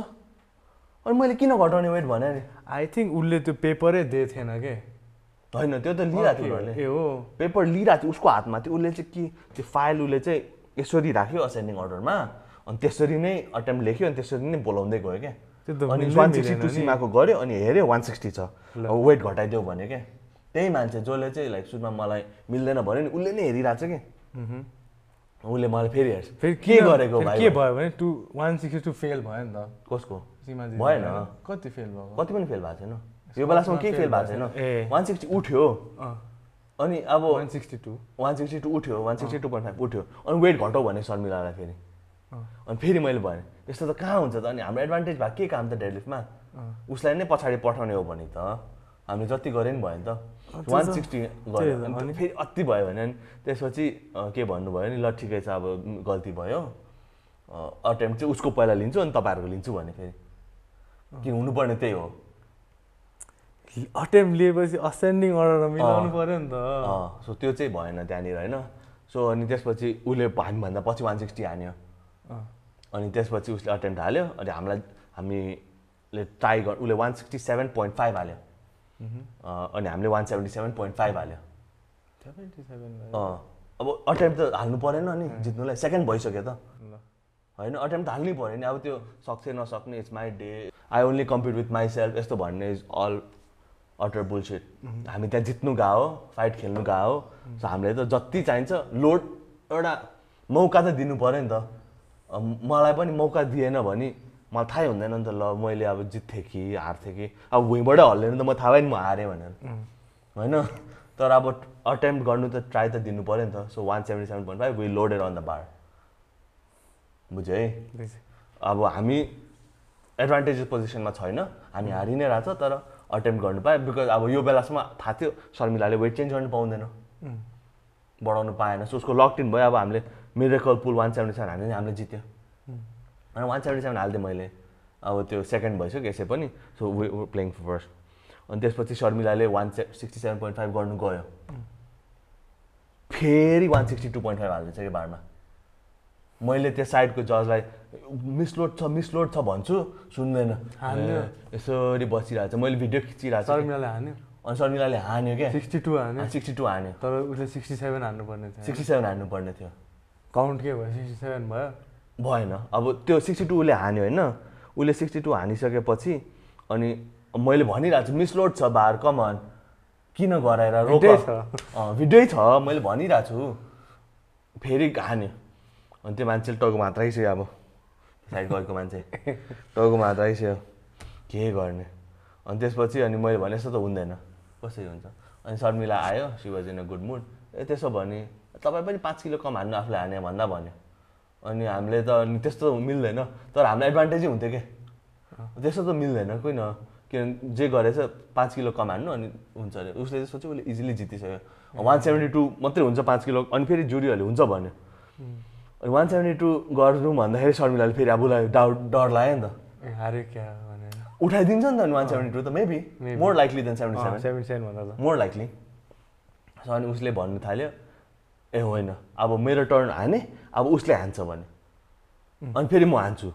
अनि मैले किन घटाउने वेट भने नि? आई थिङ्क उसले त्यो पेपरै दिएको थिएन के? होइन त्यो त लिइरहेको थियो ए हो। पेपर लिइरहेको थियो उसको हातमा थियो। उसले चाहिँ कि त्यो फाइल उसले चाहिँ यसरी राख्यो असेन्डिङ अर्डरमा अनि त्यसरी नै अटेम्प लेख्यो अनि त्यसरी नै बोलाउँदै गयो क्या अनि वान सिक्सटी टू। सीमाको गऱ्यो अनि हेऱ्यो वान सिक्सटी छ। वेट घटाइदियो भने क्या त्यही मान्छे जसले चाहिँ लाइक सुरुमा मलाई मिल्दैन भन्यो नि उसले नै हेरिरहेको छ कि। उसले मलाई फेरि हेर्छ। फेरि के गरेको भाइ के भयो भने to one sixty two fail भयो नि त। कसको? सीमाजी भएन। कति फेल भएको कति पनि फेल भएको छैन। यो बेलासम्म केही फेल भएको छैन। वान सिक्सटी उठ्यो। अनि अब one sixty two one sixty two उठ्यो। One sixty two point five उठ्यो। अनि वेट घटाउ भने शर्मिलालाई फेरि। अनि फेरि मैले भने यस्तो त कहाँ हुन्छ त? अनि हाम्रो एडभान्टेज भएको के काम त डेडलिफ्टमा उसलाई नै पछाडि पठाउने हो भने त हामीले जति गरे नि भयो नि त। वान सिक्सटी गऱ्यो अनि? फेरि अति भयो भने त्यसपछि के भन्नुभयो नि ल ठिकै छ अब गल्ती भयो। अटेम्प चाहिँ उसको पहिला लिन्छु अनि तपाईँहरूको लिन्छु भने फेरि। कि हुनुपर्ने त्यही हो। अटेम्प लिएपछि असेन्डिङ अर्डर मिलाउनु पऱ्यो नि त। सो त्यो चाहिँ भएन त्यहाँनिर होइन। सो अनि त्यसपछि उसले हामीभन्दा पछि वान सिक्सटी हान्यो। अनि त्यसपछि उसले अटेम्प्ट हाल्यो। अनि हामीलाई हामीले ट्राई गर उसले one sixty seven point five हाल्यो। अनि हामीले one seventy seven point five हाल्यो। 77 भयो। अँ, अब अटेम्प्ट त हाल्नु परेन नि जित्नुलाई। सेकेन्ड भइसक्यो त। होइन अटेम्प्ट त हाल्नै पऱ्यो नि। अब त्यो सक्छ नसक्ने it's my day I only compete with myself यस्तो भन्ने इज अल अटर बुलसिट हामी त्यहाँ जित्नु गएको हो फाइट खेल्नु गएको हो। सो हामीले त जति चाहिन्छ लोड एउटा मौका त दिनु पऱ्यो नि त। मलाई पनि मौका दिएन भने मलाई थाहै हुँदैन नि त ल मैले अब जित्थेँ कि हार्थेँ कि। अब भुइँबाटै हल्लेन त म थाहा भयो नि म हारेँ भनेर। होइन? तर अब अटेम्प्ट गर्नु त ट्राई त दिनु पऱ्यो नि त। So one seventy seven point five we loaded on the bar बुझ्यो? है। अब हामी एडभान्टेजेस पोजिसनमा छैन। हामी हारि नै रहेछ तर अटेम्प्ट गर्नु पायो। बिकज अब यो बेलासम्म थाहा थियो शर्मिलाले वेट चेन्ज गर्नु पाउँदैन। बढाउनु पाएन। सो उसको लक इन भयो। अब हामीले miracle pull one seventy seven नि हामीले जित्यो। अनि वान सेभेन्टी सेभेन हालिदिएँ मैले। अब त्यो सेकेन्ड भइसक्यो यसै पनि। सो वे प्लेइङ फर्स्ट अनि त्यसपछि शर्मिलाले वान से सिक्सटी सेभेन पोइन्ट फाइभ गर्नु गयो। फेरि one sixty two point five हालिदिन्छ कि बारमा। मैले त्यो साइडको जजलाई मिसलोड छ मिसलोड छ भन्छु। सुन्दैन। हान्यो। यसरी बसिरहेको छ मैले भिडियो खिचिरहेको छु। शर्मिलाले हान्यो? अनि शर्मिलाले हान्यो क्या। सिक्सटी टू हान्यो? सिक्सटी टू हान्यो। तर उसले सिक्सटी सेभेन हान्नुपर्ने थियो। सिक्सटी सेभेन हान्नुपर्ने थियो। काउन्ट के भयो? सिक्सटी सेभेन भयो? भएन। अब त्यो सिक्सटी टू उसले हान्यो होइन उसले सिक्सटी टू हानिसकेपछि अनि मैले भनिरहेको छु मिसलोड छ बार कमन किन गराएर रोक? भिडियो छ। अँ, भिडियो छ मैले भनिरहेको छु। फेरि हान्यो। अनि त्यो मान्छेले टाउको मात्र आइसक्यो अब। साइड गएको मान्छे। टाउको मात्र आइसक्यो के गर्ने? अनि त्यसपछि अनि मैले भने यस्तो त हुँदैन। कसरी हुन्छ? अनि शर्मिला आयो she was in a good mood. ए त्यसो भने तपाईँ पनि पाँच किलो कम हान्नु आफूले हाने भन्दा भन्यो। अनि हामीले त अनि त्यस्तो मिल्दैन। तर हामीलाई एडभान्टेजै हुन्थ्यो क्या त्यस्तो त मिल्दैन कोही न। किनभने जे गरेछ पाँच किलो कम हान्नु अनि हुन्छ अरे। उसले चाहिँ सोच्यो उसले इजिली जितिसक्यो। वान सेभेन्टी टू मात्रै हुन्छ पाँच किलो अनि फेरि जुरीहरूले हुन्छ भन्यो। अनि वान सेभेन्टी टू गर्नु भन्दाखेरि शर्मिलाले फेरि अब उसलाई डाउट डर लाग्यो नि त। ए हार्यो क्या भनेर उठाइदिन्छ नि त अनि वान सेभेन्टी टू त maybe. More likely then seventy seven seven seven भन्दा मोर लाइकली अनि उसले भन्नु थाल्यो ए होइन। अब मेरो टर्न हाने अब उसले हान्छ भने। अनि फेरि म हान्छु।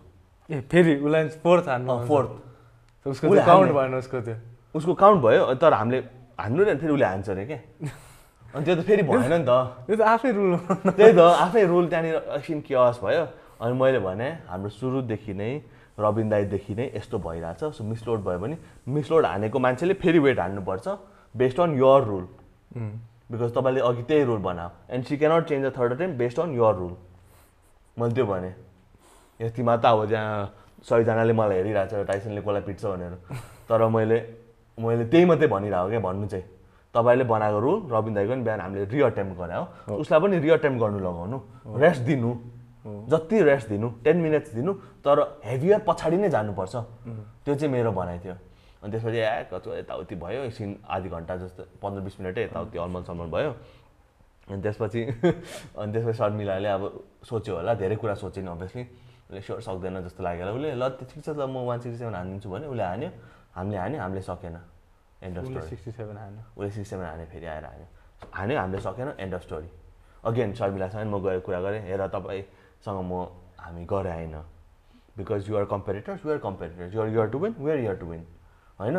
ए फेरि उसलाई फोर्थ हान्नु फोर्थ उसको काउन्ट। भएन उसको त्यो। उसको काउन्ट भयो तर हामीले हान्नु नि फेरि उसले हान्छ अरे क्या अनि त्यो त फेरि भएन नि त। त्यो त आफै रुल त्यही त आफै रुल त्यहाँनिर एकछिन क्यास भयो। अनि मैले भने हाम्रो सुरुदेखि नै रबिन दाईदेखि नै यस्तो भइरहेछ। सो मिसलोड भयो भने मिसलोड हानेको मान्छेले फेरि वेट हान्नुपर्छ based on your rule because तपाईँले अघि त्यही रुल बनायो and she can't change the third time based on your rule मैले त्यो भने। यतिमा त अब त्यहाँ सयजनाले मलाई हेरिरहेको छ टाइसनले कसलाई पिट्छ भनेर। तर मैले मैले त्यही मात्रै भनिरहेको क्या भन्नु चाहिँ। तपाईँले बनाएको रुल रबिन दाईको पनि बिहान हामीले रिअटेम्प गरे हो। उसलाई पनि रिअटेम्प गर्नु लगाउनु। रेस्ट दिनु। जति रेस्ट दिनु टेन मिनट्स दिनु तर हेभियर पछाडि नै जानुपर्छ। त्यो चाहिँ मेरो भनाइ थियो। अनि त्यसपछि ए कति यताउति भयो एकछिन आधी घन्टा जस्तो पन्ध्र बिस मिनटै यताउति अलमल समल भयो। अनि त्यसपछि अनि त्यसपछि शर्मिलाले अब सोच्यो होला धेरै कुरा सोचेन अभियसली उसले स्योर सक्दैन जस्तो होला उसले ल त्यो ठिक छ ल म वान सिक्सटी सेभेन हानिदिन्छु भने उसले हान्यो। हामीले हान्यो हामीले सकेन। End of story sixty seven हान्यो। उसले सिक्स सेभेन हान्यो फेरि आएर हान्यो। हान्यो हामीले सकेन एन्ड अफ स्टोरी अगेन शर्मिलासँग म गएर कुरा गरेँ हेर तपाईँसँग म हामी गरे होइन। Because you're competitors you're competitors you're you're to win where you're to win होइन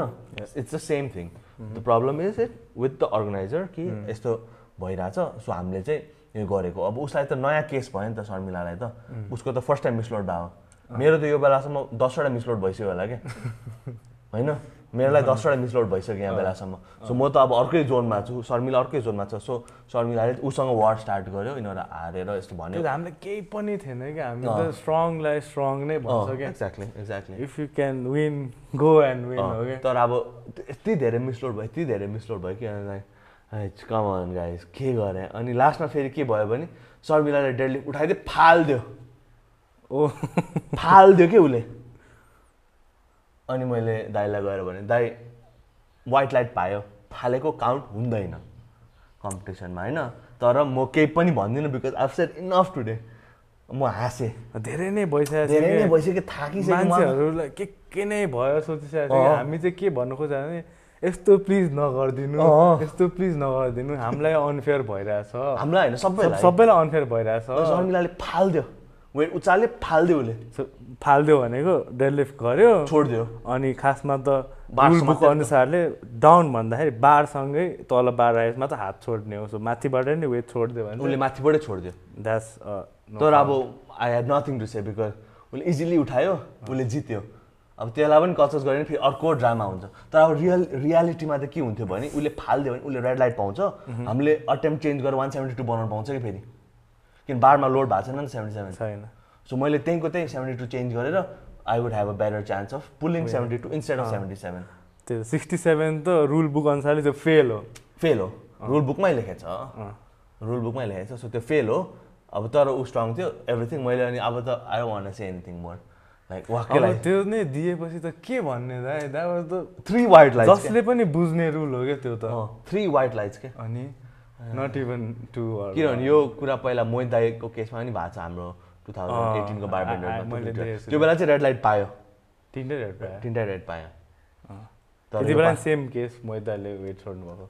it's the same thing the problem is it with the organiser कि यस्तो भइरहेछ सो हामीले चाहिँ यो गरेको। अब उसलाई त नयाँ केस भयो नि त शर्मिलालाई त। उसको त फर्स्ट टाइम मिसलोड भयो। मेरो त यो बेलासम्म दसवटा मिसलोड भइसक्यो होला क्या? होइन? मेरोलाई दसवटा मिसलोड भइसक्यो यहाँ बेलासम्म। सो म त अब अर्कै जोनमा छु शर्मिला अर्कै जोनमा छ। सो शर्मिलाले उसँग वार स्टार्ट गर्यो यिनीहरू हारेर यस्तो भन्यो। हामीलाई केही पनि थिएन क्या हामी त स्ट्रङलाई स्ट्रङ नै भन्छ क्या। Exactly exactly if you can win go and win हो क्या तर अब यति धेरै मिसलोड भयो यति धेरै मिसलोड भयो कि कमन गाइस के गरेँ? अनि लास्टमा फेरि के भयो भने शर्मिलाले डेडली उठाइदियो फालिदियो। ओ। फालिदियो कि उसले? अनि मैले दाईलाई गएर भने दाई वाइट लाइट पायो। फालेको काउन्ट हुँदैन कम्पिटिसनमा होइन? तर म केही पनि भन्दिनँ बिकज आफ सेट इनफ टुडे म हाँसेँ। धेरै नै भइसकेको छ धेरै नै क्या। भइसक्यो थाकिसक्यो। मान्छेहरूलाई के के नै भयो सोचिसकेको हामी चाहिँ के भन्नु खोज्छ भने यस्तो प्लिज नगरिदिनु। यस्तो प्लिज नगरिदिनु। हामीलाई अनफेयर भइरहेछ। हामीलाई होइन सबैलाई। सबैलाई अनफेयर भइरहेछ। शर्मिलाले फालिदियो। वेट उचाले फालिदियो उसले फालिदियो भनेको डेडलिफ्ट गर्यो। छोडिदियो। अनि खासमा त बुक त। अनुसारले डाउन भन्दाखेरि बारसँगै तल बार आएपछि मात्र हात छोड्ने हो। सो माथिबाट नि वेट छोडिदियो उसले भने माथिबाटै छोडिदियो। द्याट्स तर अब I have nothing to say because उसले इजिली उठायो उसले जित्यो। अब त्यसलाई पनि कचस गऱ्यो भने फेरि अर्को ड्रामा हुन्छ। तर अब रियल रियालिटीमा त के हुन्थ्यो भने उसले फालिदियो भने उसले रेड लाइट पाउँछ। हामीले अटेम्प चेन्ज गरेर वान सेभेन्टी टू बनाउनु पाउँछ कि फेरि? किन बारमा लोड भएको छैन नि सेभेन्टी सेभेन छैन। सो मैले त्यहीँको त्यही सेभेन्टी टू चेन्ज गरेर I would have a better chance of pulling seventy two instead of seventy seven त्यो सिक्सटी सेभेन त रुल बुक अनुसारले त्यो फेल हो। फेल हो। रुल बुकमै लेखेको छ रुल बुकमै लेखेको छ सो त्यो फेल हो। अब तर ऊ स्ट्रङ थियो। एभ्रिथिङ मैले अनि अब त I won say anything more like त्यो नै दिएपछि त के भन्ने दाइ? दाइ त थ्री वाइट लाइट्स जसले पनि बुझ्ने रुल हो क्या त्यो त। थ्री वाइट लाइट्स के अनि नट इभन टु किनभने यो कुरा पहिला मोहित दाईको केसमा पनि भएको छ हाम्रो टु थाउजन्ड एटिनको छु। त्यो बेला चाहिँ रेड लाइट पायो। तिनटै रेड पायो। तिनवटा रेड पायो। त्यति यो बेला सेम केस मैदाले वेट छोड्नु भएको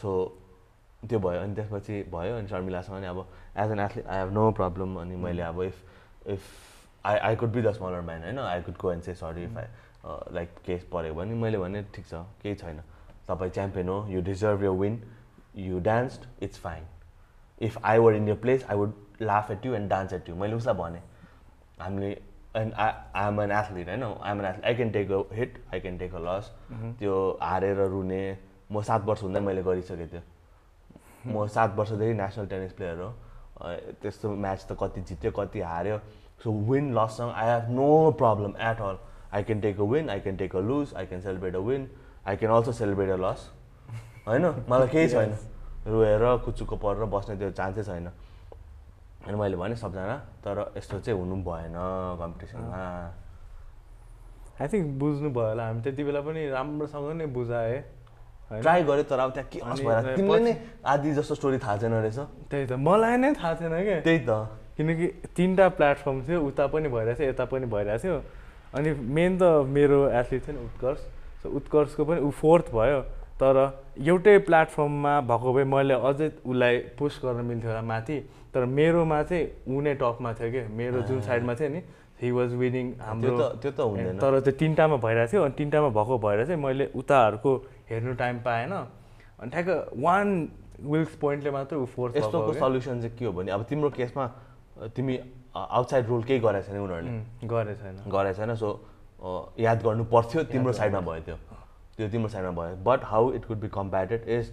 सो त्यो भयो अनि त्यसपछि भयो अनि शर्मिलासँग पनि अब as an athlete I have no problem अनि मैले अब if if I I could be the smaller man होइन? I could go and say sorry if I like case परेको भने मैले भने ठिक छ केही छैन। तपाईँ च्याम्पियन हो you deserve your win you danced it's fine if I were in your place I would laugh at you and dance at you मैले उसलाई भनेँ हामीले and I I am an athlete होइन I am an athlete I can take a hit I can take a loss त्यो हारेर रुने म सात वर्ष हुँदा मैले गरिसकेको थियो म सात वर्षदेखि नेसनल टेनिस प्लेयर हो। त्यस्तो म्याच त कति जित्यो कति हार्यो। So win लससँग I have no problem at all I can take a win I can take a lose I can celebrate a win I can also celebrate a loss होइन? मलाई केही छैन। रोएर कुचुक्को परेर बस्ने त्यो चान्सै छैन। अनि मैले भने सबजना तर यस्तो चाहिँ हुनु भएन कम्पिटिसनमा आई थिङ्क बुझ्नु भयो होला हामी। त्यति बेला पनि राम्रोसँग नै बुझाएँ ट्राई गरेँ तर अब त्यहाँ के भएर? तिमीले नै आधी जस्तो स्टोरी थाहा छैन रहेछ। त्यही त। मलाई नै थाहा थिएन क्या त्यही त। किनकि तिनवटा प्लेटफर्म थियो उता पनि भइरहेको थियो यता पनि भइरहेको थियो। अनि मेन त मेरो एथलिट थियो नि उत्कर्ष। सो उत्कर्षको पनि ऊ फोर्थ भयो। तर एउटै प्लेटफर्ममा भएको भए मैले अझै उसलाई पुस गर्न मिल्थ्यो होला माथि। तर मेरोमा चाहिँ ऊ नै टपमा थियो क्या मेरो जुन साइडमा थियो नि हि वाज विनिङ हाम्रो त त्यो त हुँदैन। तर त्यो तिनवटामा भइरहेको थियो अनि तिनवटामा भएको भएर चाहिँ मैले उताहरूको हेर्नु टाइम पाएन। अनि ठ्याक्क वान विल्स पोइन्टले मात्र ऊ फोर्थ यस्तोको सल्युसन चाहिँ के हो भने अब तिम्रो केसमा तिमी आउटसाइड रुल केही गरेको छैन उनीहरूले। उम्, गरे छैन। गरेको छैन सो याद गर्नु पर्थ्यो तिम्रो साइडमा भयो त्यो। त्यो तिम्रो साइडमा भयो। But how it could be computed is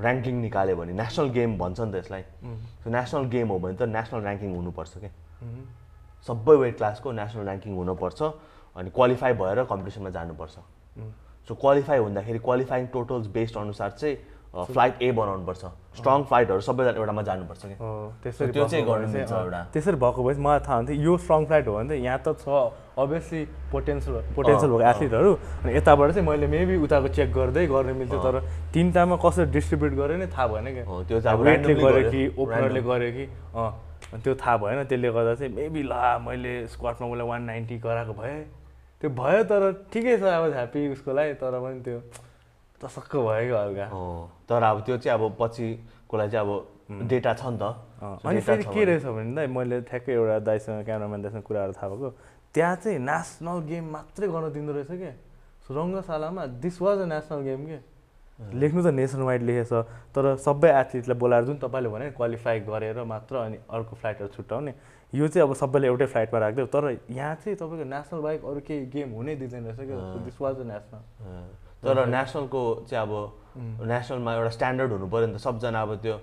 ranking निकाल्यो भने नेसनल गेम भन्छ नि त यसलाई। सो नेसनल गेम हो भने त नेसनल ऱ्याङ्किङ हुनुपर्छ क्या सबै वेट क्लासको नेसनल ऱ्याङ्किङ हुनुपर्छ अनि क्वालिफाई भएर कम्पिटिसनमा जानुपर्छ। सो क्वालिफाई हुँदाखेरि क्वालिफाइङ टोटल्स बेस्ड अनुसार चाहिँ फ्लाइट ए बनाउनुपर्छ। स्ट्रङ फ्लाइटहरू सबैजना एउटामा जानुपर्छ हो, त्यसरी त्यो चाहिँ गर्नु मिल्छ एउटा। त्यसरी भएको भए मलाई थाहा हुन्थ्यो यो स्ट्रङ फ्लाइट हो भने त यहाँ त छ अभियसली पोटेन्सियल पोटेन्सियल भएको एथलिटहरू अनि यताबाट चाहिँ मैले मेबी उताको चेक गर्दै गर्न मिल्थ्यो तर तिनवटामा कसरी डिस्ट्रिब्युट गरेँ नै थाहा भएन क्या त्यो चाहिँ गर्यो कि ओपनरले गर्यो कि अँ त्यो थाहा भएन। त्यसले गर्दा चाहिँ मेबी ला मैले स्क्वाडमा उसलाई वान नाइन्टी गराएको भएँ। त्यो भयो तर ठिकै छ अब ह्याप्पी उसको लागि तर पनि त्यो तसक्क भयो क्या हल्का तर अब त्यो चाहिँ अब पछिको लागि चाहिँ अब डेटा छ नि त। अनि फेरि के रहेछ भने मैले ठ्याक्कै एउटा दाइसँग क्यामराम्यान दाइसँग कुराहरू थाहा भएको। त्यहाँ चाहिँ नेसनल गेम मात्रै गर्न दिँदो रहेछ क्या रङ्गशालामा this was a national game के? लेख्नु त नेसन वाइड लेखेछ तर सबै एथलिटलाई बोलाएर जुन तपाईँले भने क्वालिफाई गरेर मात्र अनि अर्को फ्लाइटहरू छुट्याउने। यो चाहिँ अब सबैले एउटै फ्लाइटमा राखिदियो तर यहाँ चाहिँ तपाईँको नेसनल बाइक अरू केही गेम हुनै दिँदैन रहेछ क्या दिस वाज अ। नेसनल तर नेसनलको चाहिँ अब नेसनलमा एउटा स्ट्यान्डर्ड हुनु पऱ्यो नि त। सबजना अब त्यो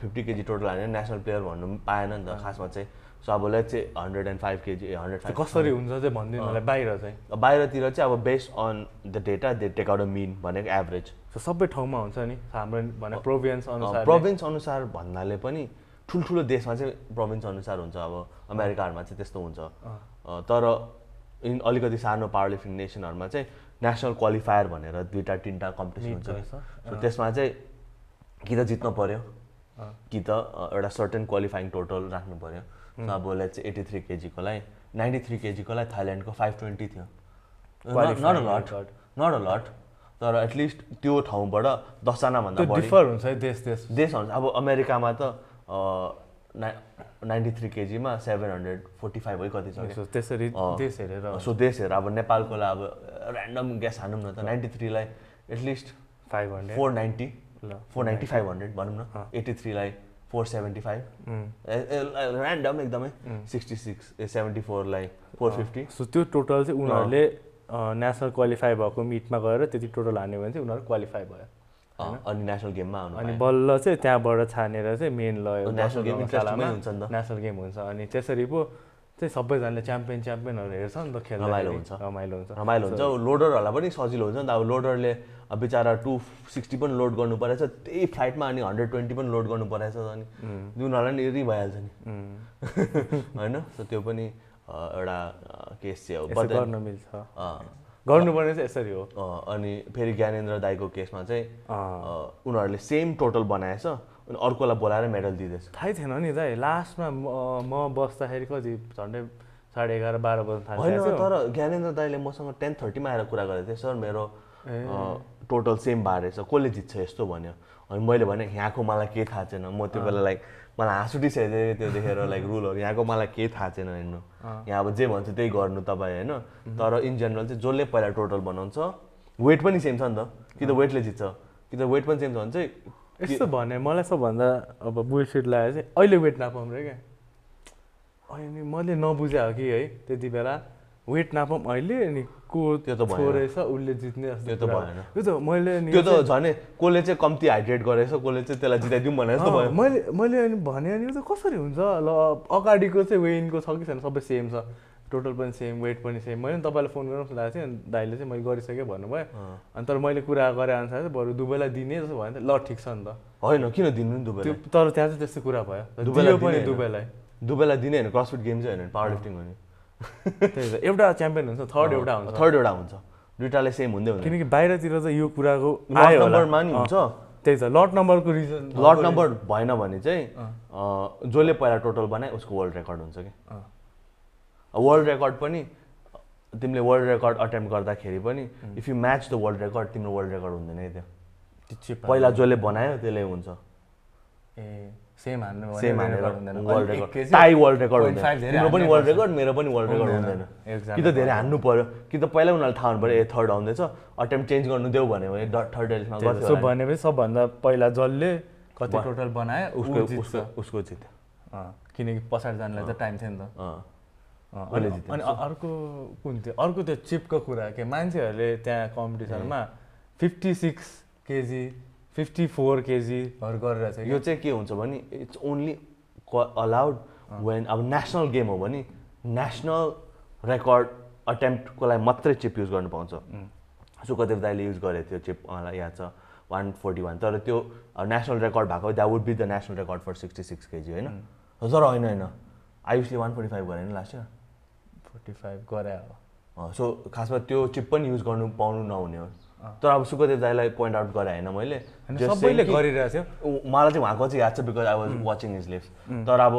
फिफ्टी केजी टोटल हानेर नेसनल प्लेयर भन्नु पनि पाएन नि त खासमा चाहिँ। सो अब लेट चाहिँ hundred and five kg hundred five कसरी हुन्छ चाहिँ भनिदिनु मलाई बाहिर चाहिँ। बाहिरतिर चाहिँ अब based on the data they take out a mean भनेको एभरेज सो सबै ठाउँमा हुन्छ नि हाम्रो भने प्रोभिन्स अनुसार प्रोभिन्स अनुसार भन्नाले पनि ठुल्ठुलो देशमा चाहिँ प्रोभिन्स अनुसार हुन्छ। अब अमेरिकाहरूमा चाहिँ त्यस्तो हुन्छ। तर इन अलिकति सानो पावर लिफ्टिङ नेसनहरूमा चाहिँ नेसनल क्वालिफायर भनेर दुईवटा तिनवटा कम्पिटिसन हुन्छ। सो त्यसमा चाहिँ कि त जित्नु पऱ्यो। कि त एउटा सर्टेन क्वालिफाइङ टोटल राख्नु पऱ्यो अब लेट चाहिँ एट्टी थ्री केजीकोलाई नाइन्टी थ्री केजीकोलाई थाइल्यान्डको फाइभ ट्वेन्टी थियो। Not a lot. Not a lot तर एटलिस्ट त्यो ठाउँबाट दसजनाभन्दा डिफर हुन्छ है देश देश। देशहरू अब अमेरिकामा त नाइन्टी थ्री केजीमा सेभेन हन्ड्रेड फोर्टी फाइभ है कति छ त्यसरी। देश हेरेर। सो देशहरू अब नेपालकोलाई अब ऱ्यान्डम ग्यास हानौँ न त ninety थ्रीलाई at least five hundred four ninety ल। फोर नाइन्टी फाइभ हन्ड्रेड भनौँ न। एट्टी थ्रीलाई फोर सेभेन्टी फाइभ ऱ्यान्डम एकदमै। सिक्सटी सिक्स ए सेभेन्टी फोरलाई फोर फिफ्टी सो त्यो टोटल चाहिँ उनीहरूले नेसनल क्वालिफाई भएको मिटमा गएर त्यति टोटल हान्यो भने चाहिँ उनीहरू क्वालिफाई भयो। अनि नेसनल गेममा आउनु अनि। बल्ल चाहिँ त्यहाँबाट छानेर चाहिँ मेन लयो नेसनल गेम हुन्छ नि त। नेसनल गेम हुन्छ। अनि त्यसरी पो चाहिँ सबैजनाले च्याम्पियन च्याम्पियनहरू हेर्छ नि त खेल्दा रमाइलो हुन्छ। रमाइलो हुन्छ। रमाइलो हुन्छ। लोडरहरूलाई पनि सजिलो हुन्छ नि त। अब लोडरले बिचरा टु सिक्सटी पनि लोड गर्नु परेछ त्यही फ्लाइटमा अनि हन्ड्रेड ट्वेन्टी पनि लोड गर्नु परेछ अनि। उनीहरूलाई नि इरि भइहाल्छ नि। होइन? सो त्यो पनि एउटा केस चाहिँ हो गर्न मिल्छ। गर्नुपर्ने चाहिँ यसरी हो। अनि फेरि ज्ञानेन्द्र दाईको केसमा चाहिँ उनीहरूले सेम टोटल बनाएछ अनि अर्कोलाई बोलाएर मेडल दिँदैछ। थाहै थिएन नि दाइ लास्टमा म बस्दाखेरि कति झन्डै साढे एघार बाह्र बज्न होइन थाल्थ्यो तर ज्ञानेन्द्र दाईले मसँग टेन थर्टीमा आएर कुरा गरेको थिएँ सर मेरो। टोटल सेम भएर रहेछ कसले जित्छ यस्तो भन्यो? अनि मैले भने यहाँको मलाई केही थाहा छैन म त्यो बेला लाइक मलाई हाँस उठिसकेको थियो त्यो देखेर लाइक रुलहरू यहाँको मलाई केही थाहा छैन हेर्नु। यहाँ अब जे भन्छ त्यही गर्नु तपाईँ होइन? तर इन जेनरल चाहिँ जसले पहिला टोटल बनाउँछ वेट पनि सेम छ नि त। कि त वेटले जित्छ कि त वेट पनि सेम छ भने चाहिँ यस्तो भने मलाई सबभन्दा अब बुलसिट लाग्यो चाहिँ अहिले वेट नापाउँ रे क्या? अनि मैले नबुझे हो कि है? त्यति बेला। वेट नापाउँ अहिले अनि को त्यो त भएन। छोरेछ उसले जित्ने जस्तो त्यो त। भएन। त्यो त मैले नि त्यो त झन् कसले चाहिँ कम्ती हाइड्रेट गरेछ कसले चाहिँ त्यसलाई जिताइदिउँ भने जस्तो भयो। मैले मैले अनि भने अनि यो त कसरी हुन्छ? ल अगाडिको चाहिँ वेइनको छ कि छैन? सबै सेम छ। टोटल पनि सेम वेट पनि सेम मैले नि तपाईँलाई फोन गर्नु लागेको थिएँ अनि दाइले चाहिँ मैले गरिसकेँ भन्नुभयो। अनि तर मैले कुरा गरे अनुसार चाहिँ बरु दुबईलाई दिने जस्तो भयो नि त। ल ठिक छ नि त। होइन किन दिनु त्यो तर त्यहाँ चाहिँ त्यस्तो कुरा भयो। दुबईलाई। दुबईलाई। दुबईलाई दिने होइन क्रसफिट गेम चाहिँ होइन पावर लिफ्टिङ हो नि त्यही त। एउटा च्याम्पियन हुन्छ थर्ड एउटा हुन्छ। थर्ड एउटा हुन्छ। दुइटाले सेम हुँदै हुँदैन। किनकि बाहिरतिर चाहिँ यो कुराको। नम्बरमा नि हुन्छ। त्यही त लट नम्बरको रिजन लट नम्बर भएन भने चाहिँ जसले पहिला टोटल बनाए उसको वर्ल्ड रेकर्ड हुन्छ कि। वर्ल्ड रेकर्ड पनि तिमीले वर्ल्ड रेकर्ड अटेम्प गर्दाखेरि पनि if you match the world record तिम्रो वर्ल्ड रेकर्ड हुँदैन है त्यो। पहिला जसले बनायो त्यसले हुन्छ। ए। सेम हान्नु सेम हानेर। World record tie world record 0.5 हुँदैन धेरै तिम्रो पनि वर्ल्ड। रेकर्ड मेरो पनि वर्ल्ड रेकर्ड हुँदैन। कि त धेरै हान्नु पर्यो कि त पहिला उनीहरूले थाहा हुनु पऱ्यो ए थर्ड आउँदैछ अटेम्प चेन्ज गर्नु देऊ भन्यो भने थर्ड एलिसमा होला नि। भनेपछि सबभन्दा पहिला जसले कति टोटल बनायो उसको उसको जित्यो अँ किनकि पछाडि जानलाई त टाइम थियो नि त अनि अर्को कुन थियो अर्को त्यो चिपको कुरा के मान्छेहरूले त्यहाँ कम्पिटिसनमा fifty six kg fifty four केजीहरू गरेर चाहिँ यो चाहिँ के हुन्छ भने इट्स ओन्ली अलाउड वेन अब नेसनल गेम हो भने नेसनल रेकर्ड अटेम्प्टको लागि मात्रै चिप युज गर्नु पाउँछ। सुखदेव दाईले युज गरेको थियो चिप मलाई याद छ वान फोर्टी वान तर त्यो नेसनल रेकर्ड भएको that would be the national record for sixty six kg होइन? तर होइन होइन। आयुषले वान फोर्टी फाइभ गरेन लास्ट इयर फोर्टी फाइभ गरे अब। सो खासमा त्यो चिप पनि युज गर्नु पाउनु नहुने हो। तर अब सुखदेव दाईलाई पोइन्ट आउट गरे होइन मैले। सबैले गरिरहेको थियो। मलाई चाहिँ उहाँको चाहिँ याद छ because I was watching his lift तर अब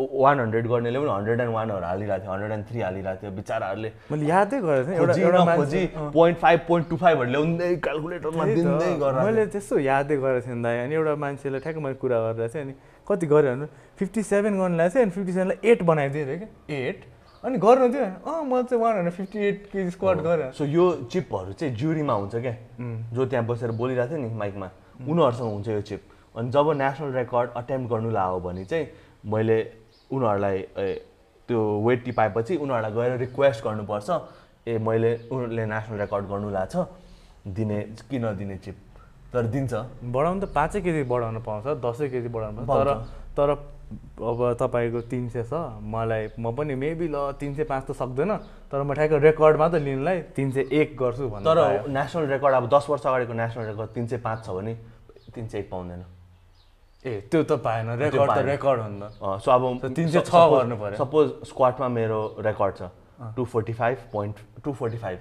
वान हन्ड्रेड गर्नेले पनि हन्ड्रेड एन्ड वानहरू हालिरहेको थियो हन्ड्रेड एन्ड थ्री हालिरहेको थियो बिचराहरूले। मैले यादै गरेको थिएँ। एउटा खोजी पोइन्ट फाइभ पोइन्ट टू फाइभहरू ल्याउँदै क्यालकुलेटरमा दिँदै गरेर मैले त्यस्तो यादै गरेको थिएँ दाइ अनि एउटा मान्छेले ठ्याक्क मैले कुरा गरेर चाहिँ अनि कति गऱ्यो भने फिफ्टी सेभेन गर्नु लाग्छ अनि फिफ्टी सेभेनलाई एट बनाइदियो अरे क्या। एट अनि गर्नु थियो। अँ म चाहिँ one hundred fifty eight kg squat गरेँ। सो यो चिपहरू चाहिँ जुरीमा हुन्छ क्या? जो त्यहाँ बसेर बोलिरहेको थियो नि माइकमा उनीहरूसँग हुन्छ यो चिप अनि जब नेसनल रेकर्ड अटेम्प गर्नु लाग्यो भने चाहिँ मैले उनीहरूलाई त्यो वेट टिपाएपछि उनीहरूलाई गएर रिक्वेस्ट गर्नुपर्छ ए मैले उनीहरूले नेसनल रेकर्ड गर्नु लाएको छ दिने कि नदिने चिप तर दिन्छ। बढाउनु त पाँचै केजी बढाउन पाउँछ दसै केजी बढाउनु पाउँछ। तर। तर अब तपाईँको तिन सय छ मलाई म पनि मेबी ल तिन सय पाँच त सक्दैन तर म ठ्याक्क रेकर्डमा त लिनुलाई तिन सय एक गर्छु भन्नु तर। नेसनल रेकर्ड अब दस वर्ष अगाडिको नेसनल रेकर्ड तिन सय पाँच छ भने तिन सय एक पाउँदैन ए त्यो त पाएन रेकर्ड त। रेकर्ड हो नि त अँ, सो अब So, 306 गर्नु पर्यो। सपोज स्क्वाडमा मेरो रेकर्ड छ two forty five point two forty five.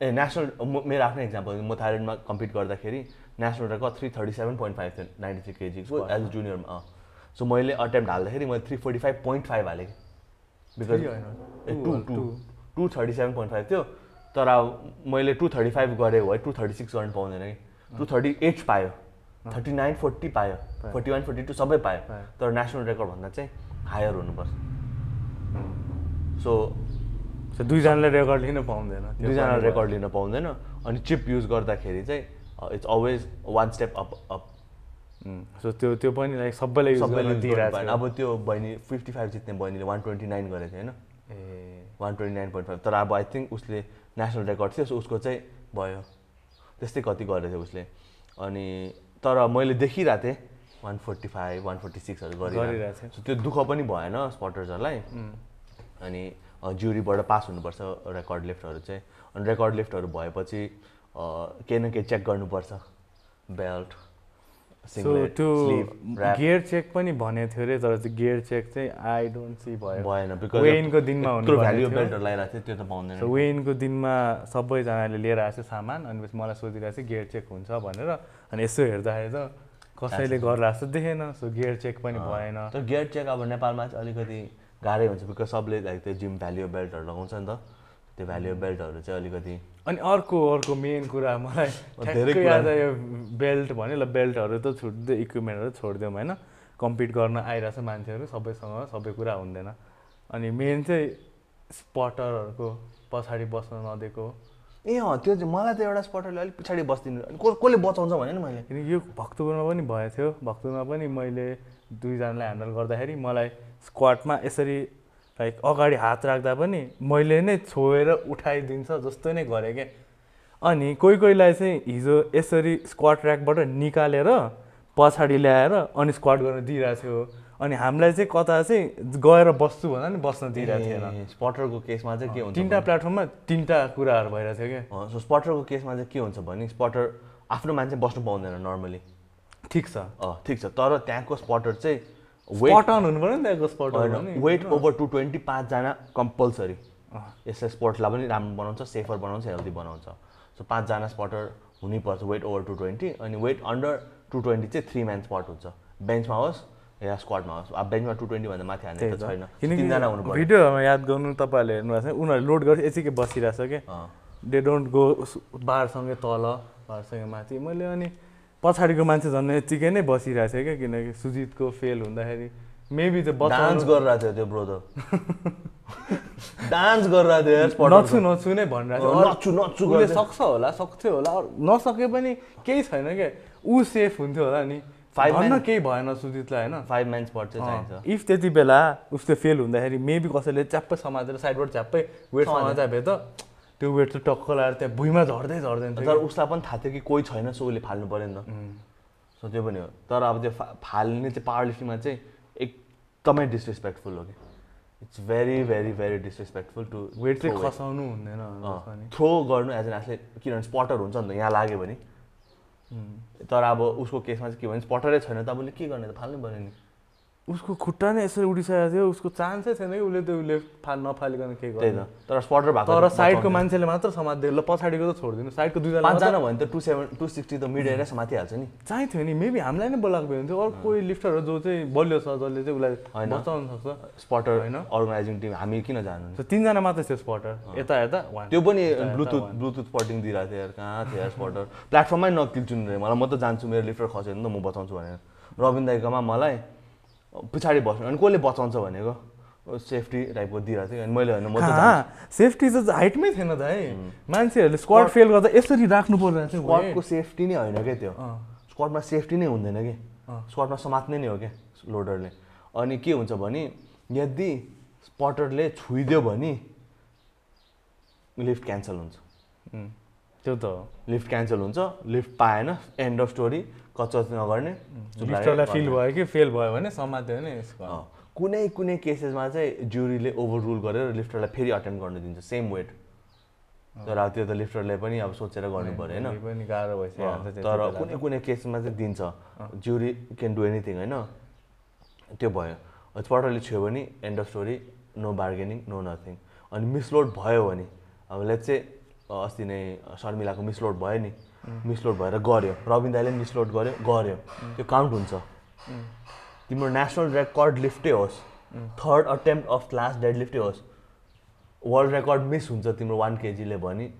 ए नेसनल म- मेरो आफ्नै इक्जाम्पल म थाइल्यान्डमा कम्पिट गर्दाखेरि national record three thirty seven point five थियो नाइन्टी थ्री केजीको एज अ जुनियरमा अँ सो मैले अटेम्प्ट हाल्दाखेरि मैले three forty five point five हालेँ। बिकज ए two two two. Two thirty seven point five थियो। तर अब मैले टू थर्टी फाइभ गरेँ हो टू थर्टी सिक्स गर्नु पाउँदैन कि। टू थर्टी एट पायो। थर्टी नाइन फोर्टी पायो। फोर्टी वान फोर्टी टू सबै पायो। तर नेसनल रेकर्ड भन्दा चाहिँ हायर हुनुपर्छ। सो दुईजनाले रेकर्ड लिन पाउँदैन त्यो दुईजना पनि रेकर्ड लिन पाउँदैन। अनि चिप युज गर्दाखेरि चाहिँ it's always one step up up um, so त्यो त्यो पनि लाइक सबैले युज सबैले दिइरहेको। अब त्यो बहिनी फिफ्टी फाइभ जित्ने बहिनीले वान ट्वेन्टी नाइन गरेको थियो होइन? ए। One twenty nine point five तर अब आई थिङ्क उसले नेसनल रेकर्ड थियो सो उसको चाहिँ भयो। त्यस्तै कति गरेको थियो उसले। अनि तर मैले देखिरहेको थिएँ one forty five one forty सिक्सहरू गरिरहेको थियो। सो त्यो दुःख पनि भएन स्पटर्सहरूलाई उम्, अनि ज्युरीबाट पास हुनुपर्छ रेकर्ड लिफ्टहरू चाहिँ। अनि रेकर्ड लिफ्टहरू भएपछि केही न केही चेक गर्नुपर्छ। बेल्ट सो त्यो गियर चेक पनि भनेको थियो अरे तर त्यो गियर चेक चाहिँ आई डोन्ट सी भयो। भएन बिकज वेइनको दिनमा लगाइरहेको थियो। त्यो त पाउँदैन सो वेइनको दिनमा सबैजनाले लिएर आएको छ सामान अनि पछि मलाई सोधिरहेको छ गियर चेक हुन्छ भनेर। अनि यसो हेर्दाखेरि त कसैले गरेर जस्तो देखेन। सो गियर चेक पनि भएन। तर गियर चेक अब नेपालमा चाहिँ अलिकति गाह्रै हुन्छ बिकज सबले लाइक त्यो जिम भ्याल्यु बेल्टहरू लगाउँछ नि त। त्यो भ्याल्यु बेल्टहरू चाहिँ अलिकति अनि अर्को अर्को मेन कुरा मलाई धेरै कुरा- याद आयो बेल्ट भन्यो ल बेल्टहरू त छुट्दै इक्विपमेन्टहरू छोडिदिउँ होइन? कम्पिट गर्न आइरहेछ मान्छेहरू सबैसँग सबै कुरा हुँदैन। अनि मेन चाहिँ स्पटरहरूको पछाडि बस्न नदिएको ए अँ त्यो चाहिँ मलाई त एउटा स्पटरले अलिक पछाडि बस्दिनु अनि कसले बचाउँछ भने नि मैले? किनकि यो भक्तपुरमा पनि भएको थियो। भक्तपुरमा पनि मैले दुईजनालाई ह्यान्डल गर्दाखेरि मलाई स्क्वाडमा यसरी लाइक अगाडि हात राख्दा पनि मैले नै छोएर उठाइदिन्छ जस्तो नै गरेँ क्या अनि कोही कोहीलाई चाहिँ हिजो यसरी स्क्वाड ट्र्याकबाट निकालेर पछाडि ल्याएर अनि स्क्वाड गर्न दिइरहेको थियो। अनि हामीलाई चाहिँ कता चाहिँ गएर बस्छु भन्दा नि बस्न दिइरहेको थिएन। स्पटरको केसमा चाहिँ के हुन्छ तिनवटा प्लेटफर्ममा तिनवटा कुराहरू भइरहेको थियो क्या सो स्पटरको केसमा चाहिँ के हुन्छ भने स्पटर आफ्नो मान्छे बस्नु पाउँदैन नर्मली ठिक छ। अँ ठिक छ। तर त्यहाँको स्पटर चाहिँ वेट अन हुनु पऱ्यो नि त्यहाँको स्पट होइन वेट ओभर टु ट्वेन्टी पाँचजना कम्पलसरी। यसले स्पोर्ट्सलाई पनि राम्रो बनाउँछ सेफर बनाउँछ हेल्दी बनाउँछ। सो पाँचजना स्पटर हुनैपर्छ वेट ओभर टु ट्वेन्टी अनि वेट अन्डर टु ट्वेन्टी चाहिँ थ्री म्यान स्पट हुन्छ। बेन्चमा होस् या स्क्वाडमा होस्। अब बेन्चमा टु ट्वेन्टीभन्दा माथि त्यही त त। छैन। तिनजना हुनु भिडियोहरूमा याद गर्नु तपाईँहरूले हेर्नुभएको छ उनीहरूले लोड गरेर यतिकै बसिरहेछ क्या अँ, दे डोन्ट गो बारसँगै तल बारसँगै माथि। मैले अनि पछाडिको मान्छे झन् यतिकै नै बसिरहेको थियो क्या किनकि सुजितको फेल हुँदाखेरि मेबी त्यो डान्स गरिरहेको थियो त्यो ब्रो त। डान्स गरिरहेको थियो नछु नछु नै भनिरहेको थियो उसले। सक्छ होला सक्थ्यो होला। नसके पनि केही छैन क्या। ऊ सेफ हुन्थ्यो होला नि। फाइभ केही भएन सुजितलाई होइन? फाइभ म्यान स्पट चाहिँ चाहिन्छ। इफ त्यति बेला उसले फेल हुँदाखेरि मेबी कसैले च्याप्पै समातेर साइडबाट च्याप्पै वेट। समातेर भए त त्यो वेट चाहिँ टक्क लगाएर त्यहाँ भुइँमा झर्दै झर्दैन तर उसलाई पनि थाहा थियो कि कोही छैन सो उसले फाल्नु पऱ्यो नि त सो त्यो पनि हो। तर अब त्यो फा- फाल्ने चाहिँ पावर लिफ्टिङमा चाहिँ एकदमै डिसरेस्पेक्टफुल हो कि। It's very very very disrespectful to weight चाहिँ खसाउनु हुँदैन थ्रो गर्नु एज एन एथलेट किनभने स्पटर हुन्छ नि त यहाँ लाग्यो भने। तर अब उसको केसमा चाहिँ के भने स्पटरै छैन त अब उसले के गर्ने त फाल्नै पऱ्यो नि। उसको खुट्टा नै यसरी उठिसकेको थियो उसको चान्सै छैन कि उसले त्यो उसले फा नफालिकन गर्नु त। तर स्पटर भएको तर चाहिँ साइडको। मान्छेले मात्र समात्दै ल पछाडिको त छोडिदिनु। साइडको दुईजना पाँचजना भयो भने त टु सेभेन टु सिक्सटी त मिड एरिया समातिहाल्छ नि। चाहिन्थ्यो नि। मेबी हामीलाई नै बोलाएको भए हुन्थ्यो। अरू कोही लिफ्टरहरू जो चाहिँ बलियो छ जसले चाहिँ उसलाई होइन। बचाउन सक्छ। स्पटर होइन। अर्गनाइजिङ टिम हामी किन जानु तिनजना मात्रै थियो स्पटर। यता यता त्यो पनि ब्लुटुथ. ब्लुटुथ स्पटिङ दिइरहेको थियो। कहाँ थियो स्पटर? प्लेटफर्ममै नकिल्छु रे। मलाई म त जान्छु। मेरो लिफ्टर खस्यो भने त म बचाउँछु भनेर। रविन दाईकोमा मलाई पछाडि बस्नु अनि कसले बचाउँछ भनेको? सेफ्टी टाइपको दिइरहेको थियो। अनि मैले होइन म त सेफ्टी त हाइटमै थिएन त है। मान्छेहरूले स्क्वाड फेल गर्दा यसरी राख्नु पर्ने थियो स्क्वाडको सेफ्टी नै होइन क्या त्यो। स्क्वाडमा सेफ्टी नै हुँदैन कि। स्क्वाडमा समात्ने नै हो क्या लोडरले अनि के हुन्छ भने यदि स्पटरले छुइदियो भने लिफ्ट क्यान्सल हुन्छ। त्यो त हो। लिफ्ट क्यान्सल हुन्छ। लिफ्ट पाएन। एन्ड अफ स्टोरी कचकच नगर्ने फिल। भयो कि फेल भयो भने समात्यो भने। कुनै कुनै केसेसमा चाहिँ जुरीले ओभर रुल गरेर लिफ्टरलाई फेरि अटेन्ड गर्नु दिन्छ सेम वेट तर अब त्यो त लिफ्टरले पनि अब सोचेर गर्नु पऱ्यो होइन? गाह्रो भइसक्यो तर कुनै। कुनै केसमा चाहिँ दिन्छ। ज्युरी क्यान डु एनिथिङ होइन? त्यो भयो। स्पटरले छ्यो भने end of story no bargaining no nothing अनि मिसलोड भयो भने अब लेट्स चाहिँ अस्ति नै शर्मिलाको मिसलोड भयो नि मिसलोड भएर गऱ्यो। रविन पनि मिसलोड गर्यो गऱ्यो। त्यो काउन्ट हुन्छ। तिम्रो नेसनल रेकर्ड लिफ्टै होस्। Third attempt of last dead लिफ्टै होस्। वर्ल्ड रेकर्ड मिस हुन्छ तिम्रो वान केजीले भने।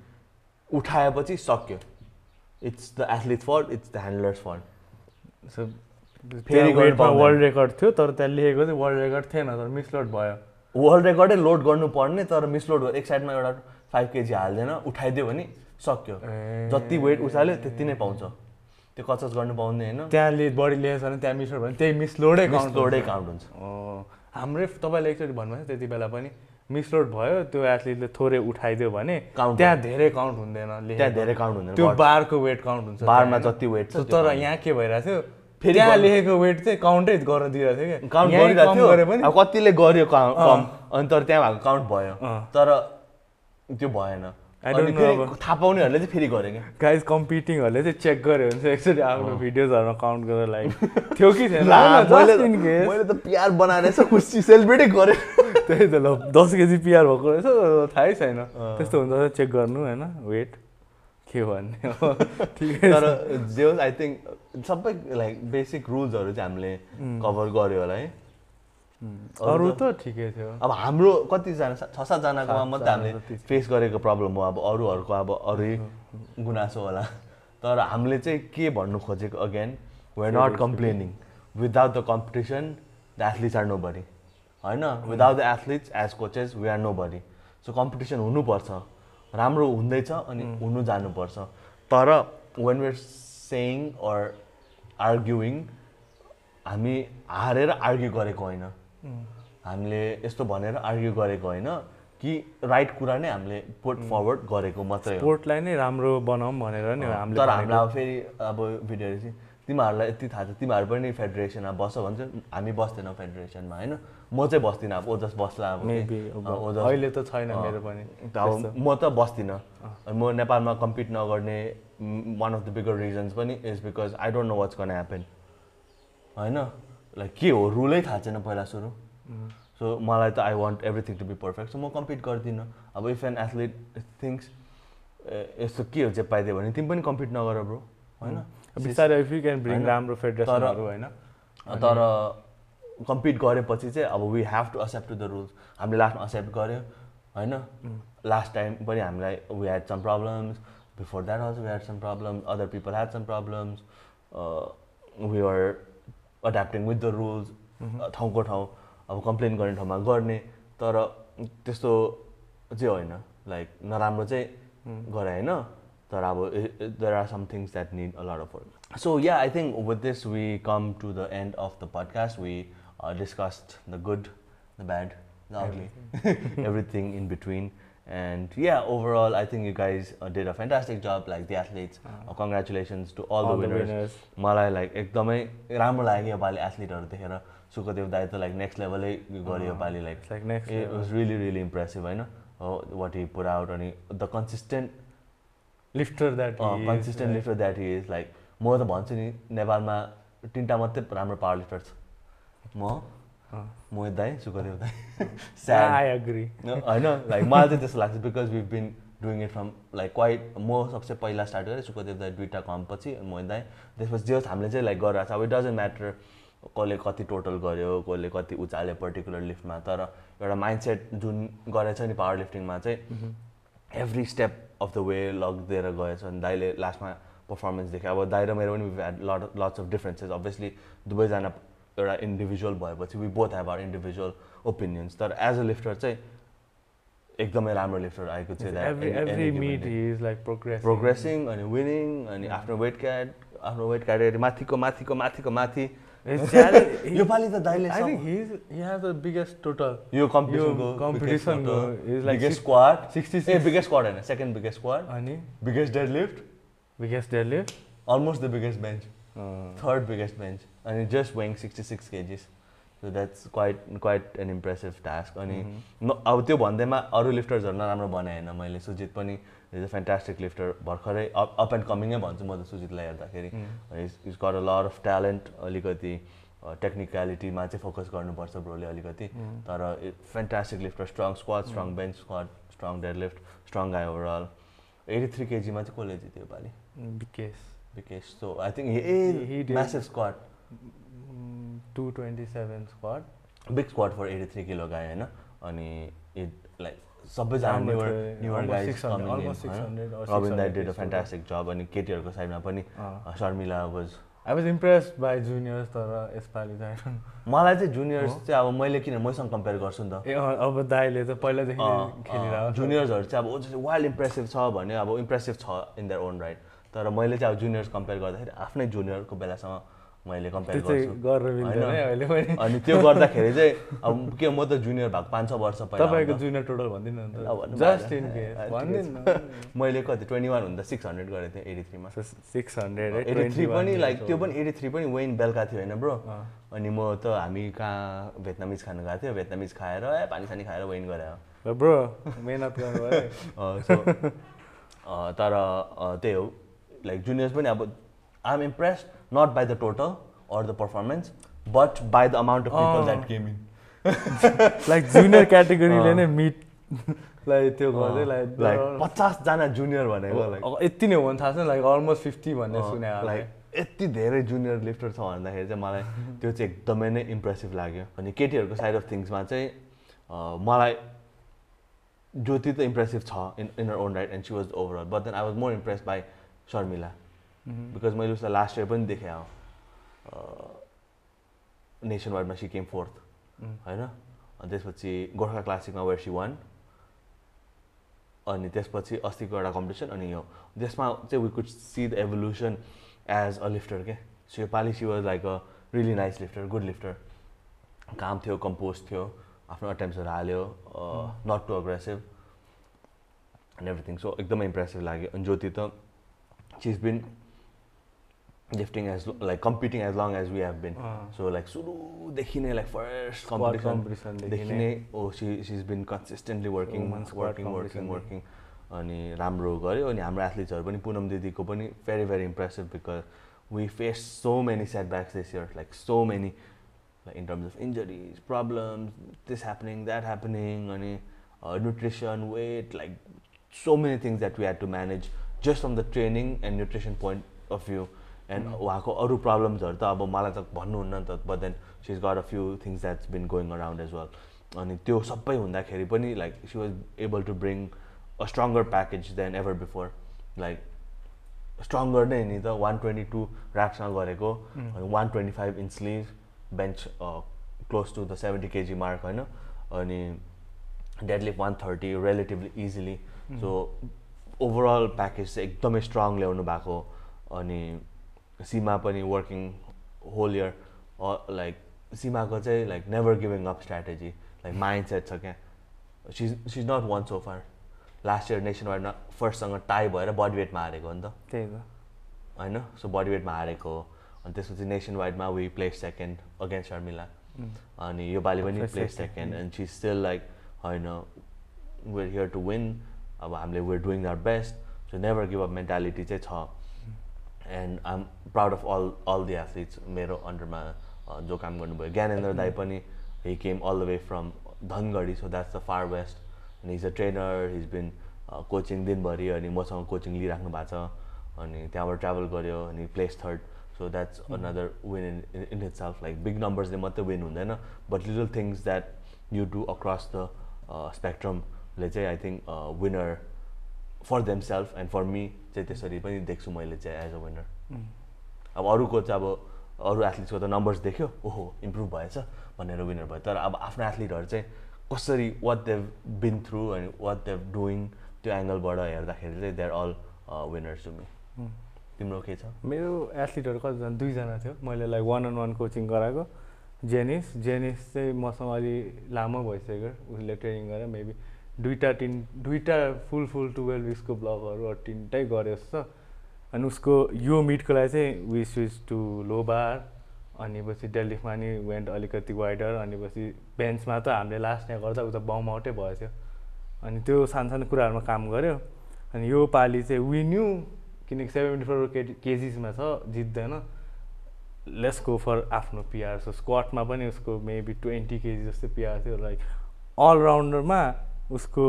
उठाएपछि सक्यो। It's the athlete fault it's the handlers fault फेरि। वर्ल्ड रेकर्ड थियो तर त्यहाँ लेखेको चाहिँ वर्ल्ड रेकर्ड थिएन तर मिसलोड भयो। वर्ल्ड रेकर्डै लोड गर्नुपर्ने तर मिसलोड भयो। एक साइडमा एउटा फाइभ केजी हाल्दैन उठाइदियो भने सक्यो। जति वेट उचाल्यो त्यति नै पाउँछ। त्यो कचच गर्नु पाउने होइन? त्यहाँ ले बढी लेखेको छ भने त्यहाँ मिसलोड भने त्यही मिसलोडै काउन्ट मिसलोडै काउन्ट हुन्छ। हाम्रै तपाईँले एकचोटि भन्नुभयो त्यति बेला पनि मिसलोड भयो त्यो एथलिटले थोरै उठाइदियो भने त्यहाँ धेरै काउन्ट हुँदैन त्यहाँ। धेरै काउन्ट हुँदैन त्यो बारको वेट काउन्ट हुन्छ। बारमा जति वेट छ तर यहाँ के भइरहेको थियो फेरि गर्नु- लेखेको वेट चाहिँ काउन्टै गर्न दिइरहेको थियो क्या। काउन्ट यहीँ गरिरहेको थियो। कतिले गर्यो काउन्ट। कम अनि तर त्यहाँ भएको काउन्ट भयो। तर त्यो भएन। थाहा पाउनेहरूले चाहिँ फेरि गऱ्यो क्या। गाइज कम्पिटिङहरूले चाहिँ चेक गऱ्यो भने चाहिँ एकचोटि आफ्नो भिडियोजहरूमा काउन्ट गरेर लाइक थियो कि थिएन मैले त- पिआर बनाएर यसो खुसी सेलिब्रेटै गरेँ। त्यही त ल दस केजी पिआर भएको रहेछ थाहै छैन। त्यस्तो हुन्छ चेक गर्नु होइन? वेट के भन्ने हो? ठिकै तर जे आई थिङ्क सबै लाइक बेसिक रुल्सहरू चाहिँ हामीले कभर गऱ्यो होला है। अरू त ठिकै थियो अब हाम्रो कतिजना छ सातजनाकोमा सात- मात्रै हामीले। फेस गरेको प्रब्लम हो अब अरूहरूको अब अरू गुनासो होला तर हामीले चाहिँ के भन्नु खोजेको again we're not complaining without the competition the athletes are nobody होइन without the athletes as coaches we are nobody so competition हुनुपर्छ राम्रो हुँदैछ अनि हुनु जानुपर्छ तर when we're saying or arguing हामी हारेर आर्ग्यु गरेको होइन हामीले यस्तो भनेर आर्ग्यु गरेको होइन कि राइट कुरा नै हामीले पुट फरवर्ड गरेको मात्रै हो। स्पोर्टलाई नै राम्रो बनाऊँ भनेर नि हामीले तर। हामीलाई अब फेरि अब भिडियोहरू चाहिँ तिमीहरूलाई यति थाहा छ तिमीहरू पनि फेडरेसनमा बस्छ भन्छ हामी बस्दैनौँ फेडरेसनमा होइन? म चाहिँ बस्दिनँ अब ओजस बस्ला अब अहिले त छैन मेरो पनि। म त बस्दिनँ। म नेपालमा कम्पिट नगर्ने one of the bigger reasons पनि is because I don't know what's gonna happen होइन? लाइक के हो? रुलै थाहा छैन पहिला सुरु। सो मलाई त I want everything to be perfect so म कम्पिट गर्दिनँ। अब इफ एन एथलिट थिङ्स यस्तो के हो चाहिँ पाइदियो भने तिमी पनि कम्पिट नगर ब्रो। होइन? बिस्तारै इफ यु क्यान ब्रिङ होइन? राम्रो फेडरेसनहरू होइन? तर कम्पिट गरेपछि चाहिँ अब we have to accept to the rules हामीले लास्टमा एक्सेप्ट गऱ्यो होइन? लास्ट टाइम पनि हामीलाई we had some problems before that also we had some problems other people had some problems we are adapting with the rules ठाउँको ठाउँ अब complain गर्ने ठाउँमा गर्ने तर त्यस्तो चाहिँ होइन। लाइक नराम्रो चाहिँ गरे होइन तर अब there are some things that need a lot of work so yeah I think with this we come to the end of the podcast we discussed the good the bad the ugly everything in between. And yeah, overall, I think you guys uh, did a fantastic job, like the athletes. Uh, congratulations to all, the winners. मलाई like एकदमै राम्रो लाग्यो योपालि एथलिटहरू देखेर सुखदेव दाई त like next लेभलै गऱ्यो योपालि like It's like next it level. was really really impressive होइन वाट हि पुट आउट अनि the consistent lifter that he is, consistent right? Lifter that is like म त भन्छु नि नेपालमा तिनवटा मात्रै राम्रो पावर लिफ्टर छ म। मोहित दाई सुखदेव दाई स्याड I agree. होइन लाइक मलाई चाहिँ त्यस्तो लाग्छ because we been doing it from like quite म सबसे पहिला स्टार्ट गरेँ सुखदेव दाई दुइटा कमपछि अनि मोहित दाई त्यसपछि जे हामीले चाहिँ लाइक गरिरहेको छ अब इट डजन्ट म्याटर कसले कति टोटल गर्यो कसले कति उचाल्यो पर्टिकुलर लिफ्टमा तर एउटा माइन्डसेट जुन गरेछ नि पावर लिफ्टिङमा चाहिँ every step of the way लगिदिएर गएछ अनि दाइले लास्टमा पर्फर्मेन्स देख्यो अब दाइ र मेरो पनि lot lots of differences obviously दुवैजना एउटा इन्डिभिजुअल भएपछि we both have our individual opinions तर एज अ लिफ्टर चाहिँ एकदमै राम्रो लिफ्टर आएको थियो Every every meet he is like progressing. Progressing अनि विनिङ अनि. आफ्नो वेट क्याट आफ्नो वेट क्याटेगरी माथिको माथिको माथिको माथि योपालि त दाइले I think sub- he's he has the biggest total. यो कम्पिटिसनको यो competition को is like biggest six- squat 66 ए बिगेस्ट स्क्वाड होइन सेकेन्ड बिगेस्ट स्क्वाड अनि biggest deadlift biggest deadlift. almost the biggest bench, third biggest bench, and he's just weighing 66 kgs. So that's quite quite an impressive task. अनि अब त्यो भन्दैमा अरू लिफ्टर्सहरू नराम्रो भने होइन मैले सुजित पनि इज अ फ्यान्टास्टिक लिफ्टर भर्खरै अप अप एन्ड कमिङै भन्छु म त सुजितलाई हेर्दाखेरि Mm. Is got a lot of talent अलिकति टेक्निकलिटीमा चाहिँ फोकस गर्नुपर्छ ब्रोले अलिकति Mm. तर fantastic lifter strong squat strong bench squat strong deadlift strong guy overall eighty three केजीमा चाहिँ कसले जित्यो योपालि Biggest. Vikesh. So I think he He- is he did. massive squad. Mm, 227 squad. Big squad for 83 kilo guy होइन अनि it like सबैजना राम्रो newer थियो, newer almost guys 600, coming in almost 600 or Robin 600 that did a is fantastic job अनि केटीहरूको साइडमा पनि uh, Sharmila was I was impressed by juniors तर यसपालि know. मलाई चाहिँ जुनियर्स? चाहिँ अब मैले किन मैसँग कम्पेयर गर्छु नि त ए अब दाइले त पहिलादेखि खेलिरहेको। जुनियर्सहरू चाहिँ अब वाइल्ड इम्प्रेसिभ छ भने अब इम्प्रेसिभ छ इन देयर ओन राइट तर मैले चाहिँ अब जुनियर्स कम्पेयर गर्दाखेरि आफ्नै जुनियरको बेलासँग मैले कम्पेयर गर्छु। अनि त्यो गर्दाखेरि चाहिँ अब के म त जुनियर भएको पाँच छ वर्ष पहिला तपाईँको जुनियर टोटल भनिदिनु मैले कति ट्वेन्टी वान हुँदा सिक्स हन्ड्रेड गरेको थिएँ एटी थ्रीमा सिक्स हन्ड्रेड एटी थ्री पनि लाइक त्यो पनि एटी थ्री पनि वेन बेलुका थियो होइन ब्रो। अनि म त हामी कहाँ भेटनामिज खानु गएको थियो भेटनामिज खाएर ए पानी सानी खाएर वेन गरे ब्रो मेहनत गर्नु तर त्यही हो। लाइक जुनियर्स पनि अब I am impressed not by the total or the performance but by the amount of people. That game in like junior क्याटेगोरीले नै मिट लाइक त्यो गर्दै लाइक लाइक पचासजना जुनियर भनेको लाइक यति नै हो भने थाहा छैन लाइक अलमोस्ट फिफ्टी भन्ने सुने लाइक यति धेरै जुनियर लिफ्टर छ भन्दाखेरि चाहिँ मलाई त्यो चाहिँ एकदमै नै इम्प्रेसिभ लाग्यो। अनि केटीहरूको साइड अफ थिङ्समा चाहिँ मलाई ज्योति त इम्प्रेसिभ छ in in own right and she was overall but then I was more impress by Sharmila. Because मैले उसलाई लास्ट इयर पनि देखेँ हो नेसन वाइडमा सी केम फोर्थ होइन? अनि त्यसपछि गोर्खा क्लासिकमा वेयर सी वान अनि त्यसपछि अस्तिको एउटा कम्पिटिसन अनि यो। त्यसमा चाहिँ we could see the evolution as a lifter के? सो योपालि she was like a really nice lifter good lifter काम थियो कम्पोज थियो आफ्नो अटेम्प्सहरू हाल्यो not too aggressive and everything so एकदमै इम्प्रेसिभ लाग्यो। अनि ज्योति त she is been lifting as like competing as long as we have been so like सुरुदेखि नै लाइक फर्स्ट कम्पिटिसन कम्पिटिसनदेखि देखि नै ओ she is been consistently working Women squad working working competition. Working अनि राम्रो गऱ्यो अनि हाम्रो एथलिट्सहरू पनि पुनम दिदीको पनि very very impressive because we face so many setbacks this year like so many like in terms of injuries problems this happening that happening अनि nutrition weight like so many things that we had to manage just from the training and nutrition point of view and Mm. उहाँको अरू प्रब्लम्सहरू त अब मलाई त भन्नुहुन्न नि त but then she is got a few things that's been going around as well अनि त्यो सबै हुँदाखेरि पनि like she was able to bring a stronger package than ever before like stronger नै नि त वान ट्वेन्टी टू ऱ्याक्समा गरेको Mm. अनि one twenty five in sleeve bench close to the seventy KG mark होइन अनि deadlift one thirty relatively easily. So overall package चाहिँ एकदमै strong ल्याउनु भएको अनि सीमा पनि वर्किङ होल इयर लाइक सीमाको चाहिँ like never giving up strategy like mindset छ क्या। She's she's not one so far last year nation वाइडमा फर्स्टसँग टाई भएर बडी वेटमा हारेको हो नि त। त्यही त। होइन? सो बडी वेटमा हारेको हो। अनि त्यसपछि nation वाइडमा we place second against Sharmila अनि यो पालि पनि place second. And she still like होइन वेयर हियर टु विन अब हामीले we're doing our best so never give up mentality चाहिँ छ. And I am proud of all all the athletes मेरो अन्डरमा जो काम गर्नुभयो। ज्ञानेन्द्र दाई पनि he came all the way from Dhangadhi so that's the far west and is a trainer he's been coaching दिनभरि अनि मसँग कोचिङ लिइराख्नु भएको छ। अनि त्यहाँबाट ट्राभल गऱ्यो अनि place third so that's another win in in itself like big नम्बर्सले मात्रै विन हुँदैन but little things that you do across the स्पेक्ट्रमले चाहिँ I think winner for themself and for me चाहिँ त्यसरी पनि देख्छु मैले चाहिँ एज अ विनर अब अरूको चाहिँ अब अरू एथलिट्सको त नम्बर्स देख्यो ओहो इम्प्रुभ भएछ भनेर विनर भयो। तर अब आफ्नो एथलिटहरू चाहिँ कसरी वाट देव बिन थ्रु अनि वाट देव डुइङ त्यो एङ्गलबाट हेर्दाखेरि चाहिँ they're all winners to me. तिम्रो के छ? मेरो एथलिटहरू कतिजना दुईजना थियो। मैले like one on one coaching गराएको। जेनिस जेनिस चाहिँ मसँग अलि लामो भइसक्यो। उसले ट्रेनिङ गरेर मेबी दुइटा तिन दुइटा फुल फुल टुवेल्भ विक्सको ब्लगहरू तिनटै गऱ्यो जस्तो अनि उसको यो मिटको लागि चाहिँ we switch to low bar अनि पछि डेडलिफ्टमा नि वेन्ट अलिकति वाइडर अनि पछि बेन्चमा त हामीले लास्ट यहाँ गर्दा उता बम आउटै भयो थियो। अनि त्यो सानो सानो कुराहरूमा काम गऱ्यो। अनि यो पालि चाहिँ विन्यू किनकि सेभेन्टी फोर के केजिसमा छ जित्दैन। लेस गो फर आफ्नो पिआर सो स्क्वाटमा पनि उसको मेबी ट्वेन्टी केजी जस्तै पिआर थियो लाइक अलराउन्डरमा उसको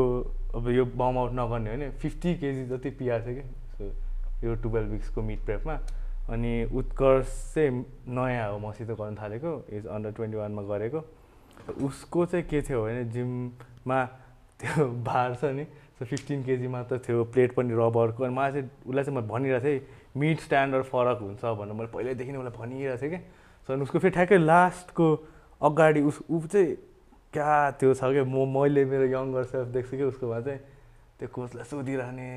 अब यो बम आउट नगर्ने हो भने फिफ्टी केजी जति पिआर थियो कि सो यो टुवेल्भ विक्सको मिड प्रेपमा अनि उत्कर्ष चाहिँ नयाँ हो मसित गर्न थालेको एज अन्डर ट्वेन्टी वानमा गरेको। उसको चाहिँ के थियो भने जिममा त्यो भार छ नि सो फिफ्टिन केजीमा त थियो प्लेट पनि रबरको। अनि मलाई चाहिँ उसलाई चाहिँ म भनिरहेको थिएँ मिड स्ट्यान्डर्ड फरक हुन्छ भनेर। मैले पहिल्यैदेखि नै उसलाई भनिरहेको थिएँ कि। सो अनि उसको फेरि ठ्याक्कै लास्टको अगाडि उस ऊ चाहिँ क्या त्यो छ क्या म मैले मेरो यङ्गर सेल्फ देख्छु कि उसकोमा चाहिँ त्यो कोचलाई सोधिरहने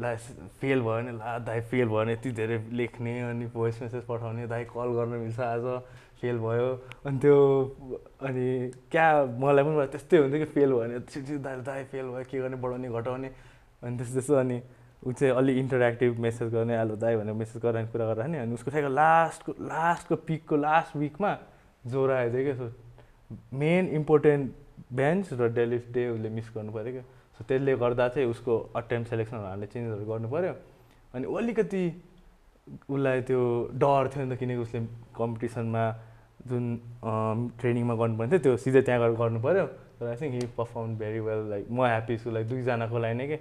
ला फेल भयो भने ला दाइ फेल भयो भने यति धेरै लेख्ने अनि भोइस मेसेज पठाउने दाइ कल गर्न मिल्छ आज फेल भयो। अनि त्यो अनि क्या मलाई पनि त्यस्तै हुन्थ्यो कि फेल भयो भने छिटो दाइ दाइ फेल भयो के गर्ने बढाउने घटाउने अनि त्यस्तो त्यस्तो अनि ऊ चाहिँ अलिक इन्टरेक्टिभ मेसेज गर्ने आलु दाइ भनेर मेसेज गरेर कुरा गरेर नि अनि उसको ठ्याक्क लास्टको लास्टको पिकको लास्ट विकमा ज्वरो आयो थियो क्या मेन इम्पोर्टेन्ट बेन्च र डेलिफ्ट डे उसले मिस गर्नु पऱ्यो क्या। सो त्यसले गर्दा चाहिँ उसको अटेम्प सेलेक्सनहरू हामीले चेन्जहरू गर्नु पऱ्यो। अनि अलिकति उसलाई त्यो डर थियो नि त किनकि उसले कम्पिटिसनमा जुन ट्रेनिङमा गर्नुपर्ने थियो त्यो सिधै त्यहाँ गएर गर्नु पऱ्यो। तर I think he perform very well like म ह्याप्पी छु लाइक दुईजनाको लागि नै के?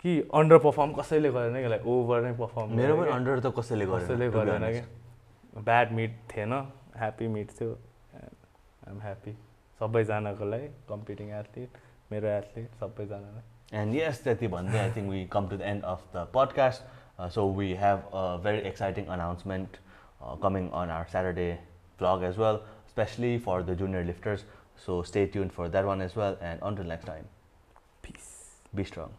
कि अन्डर पर्फर्म कसैले गरेन कि लाइक ओभर नै पर्फर्म मेरो पनि अन्डर त कसैले कसैले गरेन गरेन कि ब्याड मिट थिएन ह्याप्पी मिट थियो। आइएम ह्याप्पी सबैजनाको लागि कम्पिटिङ एथलिट मेरो एथलिट सबैजनालाई And yes, त्यति भन्दै I think we come to the end of the podcast. Uh, so we have a very exciting announcement uh, coming on our Saturday vlog as well, especially for the junior lifters. So stay tuned for that one as well. And until next time, Peace. be strong.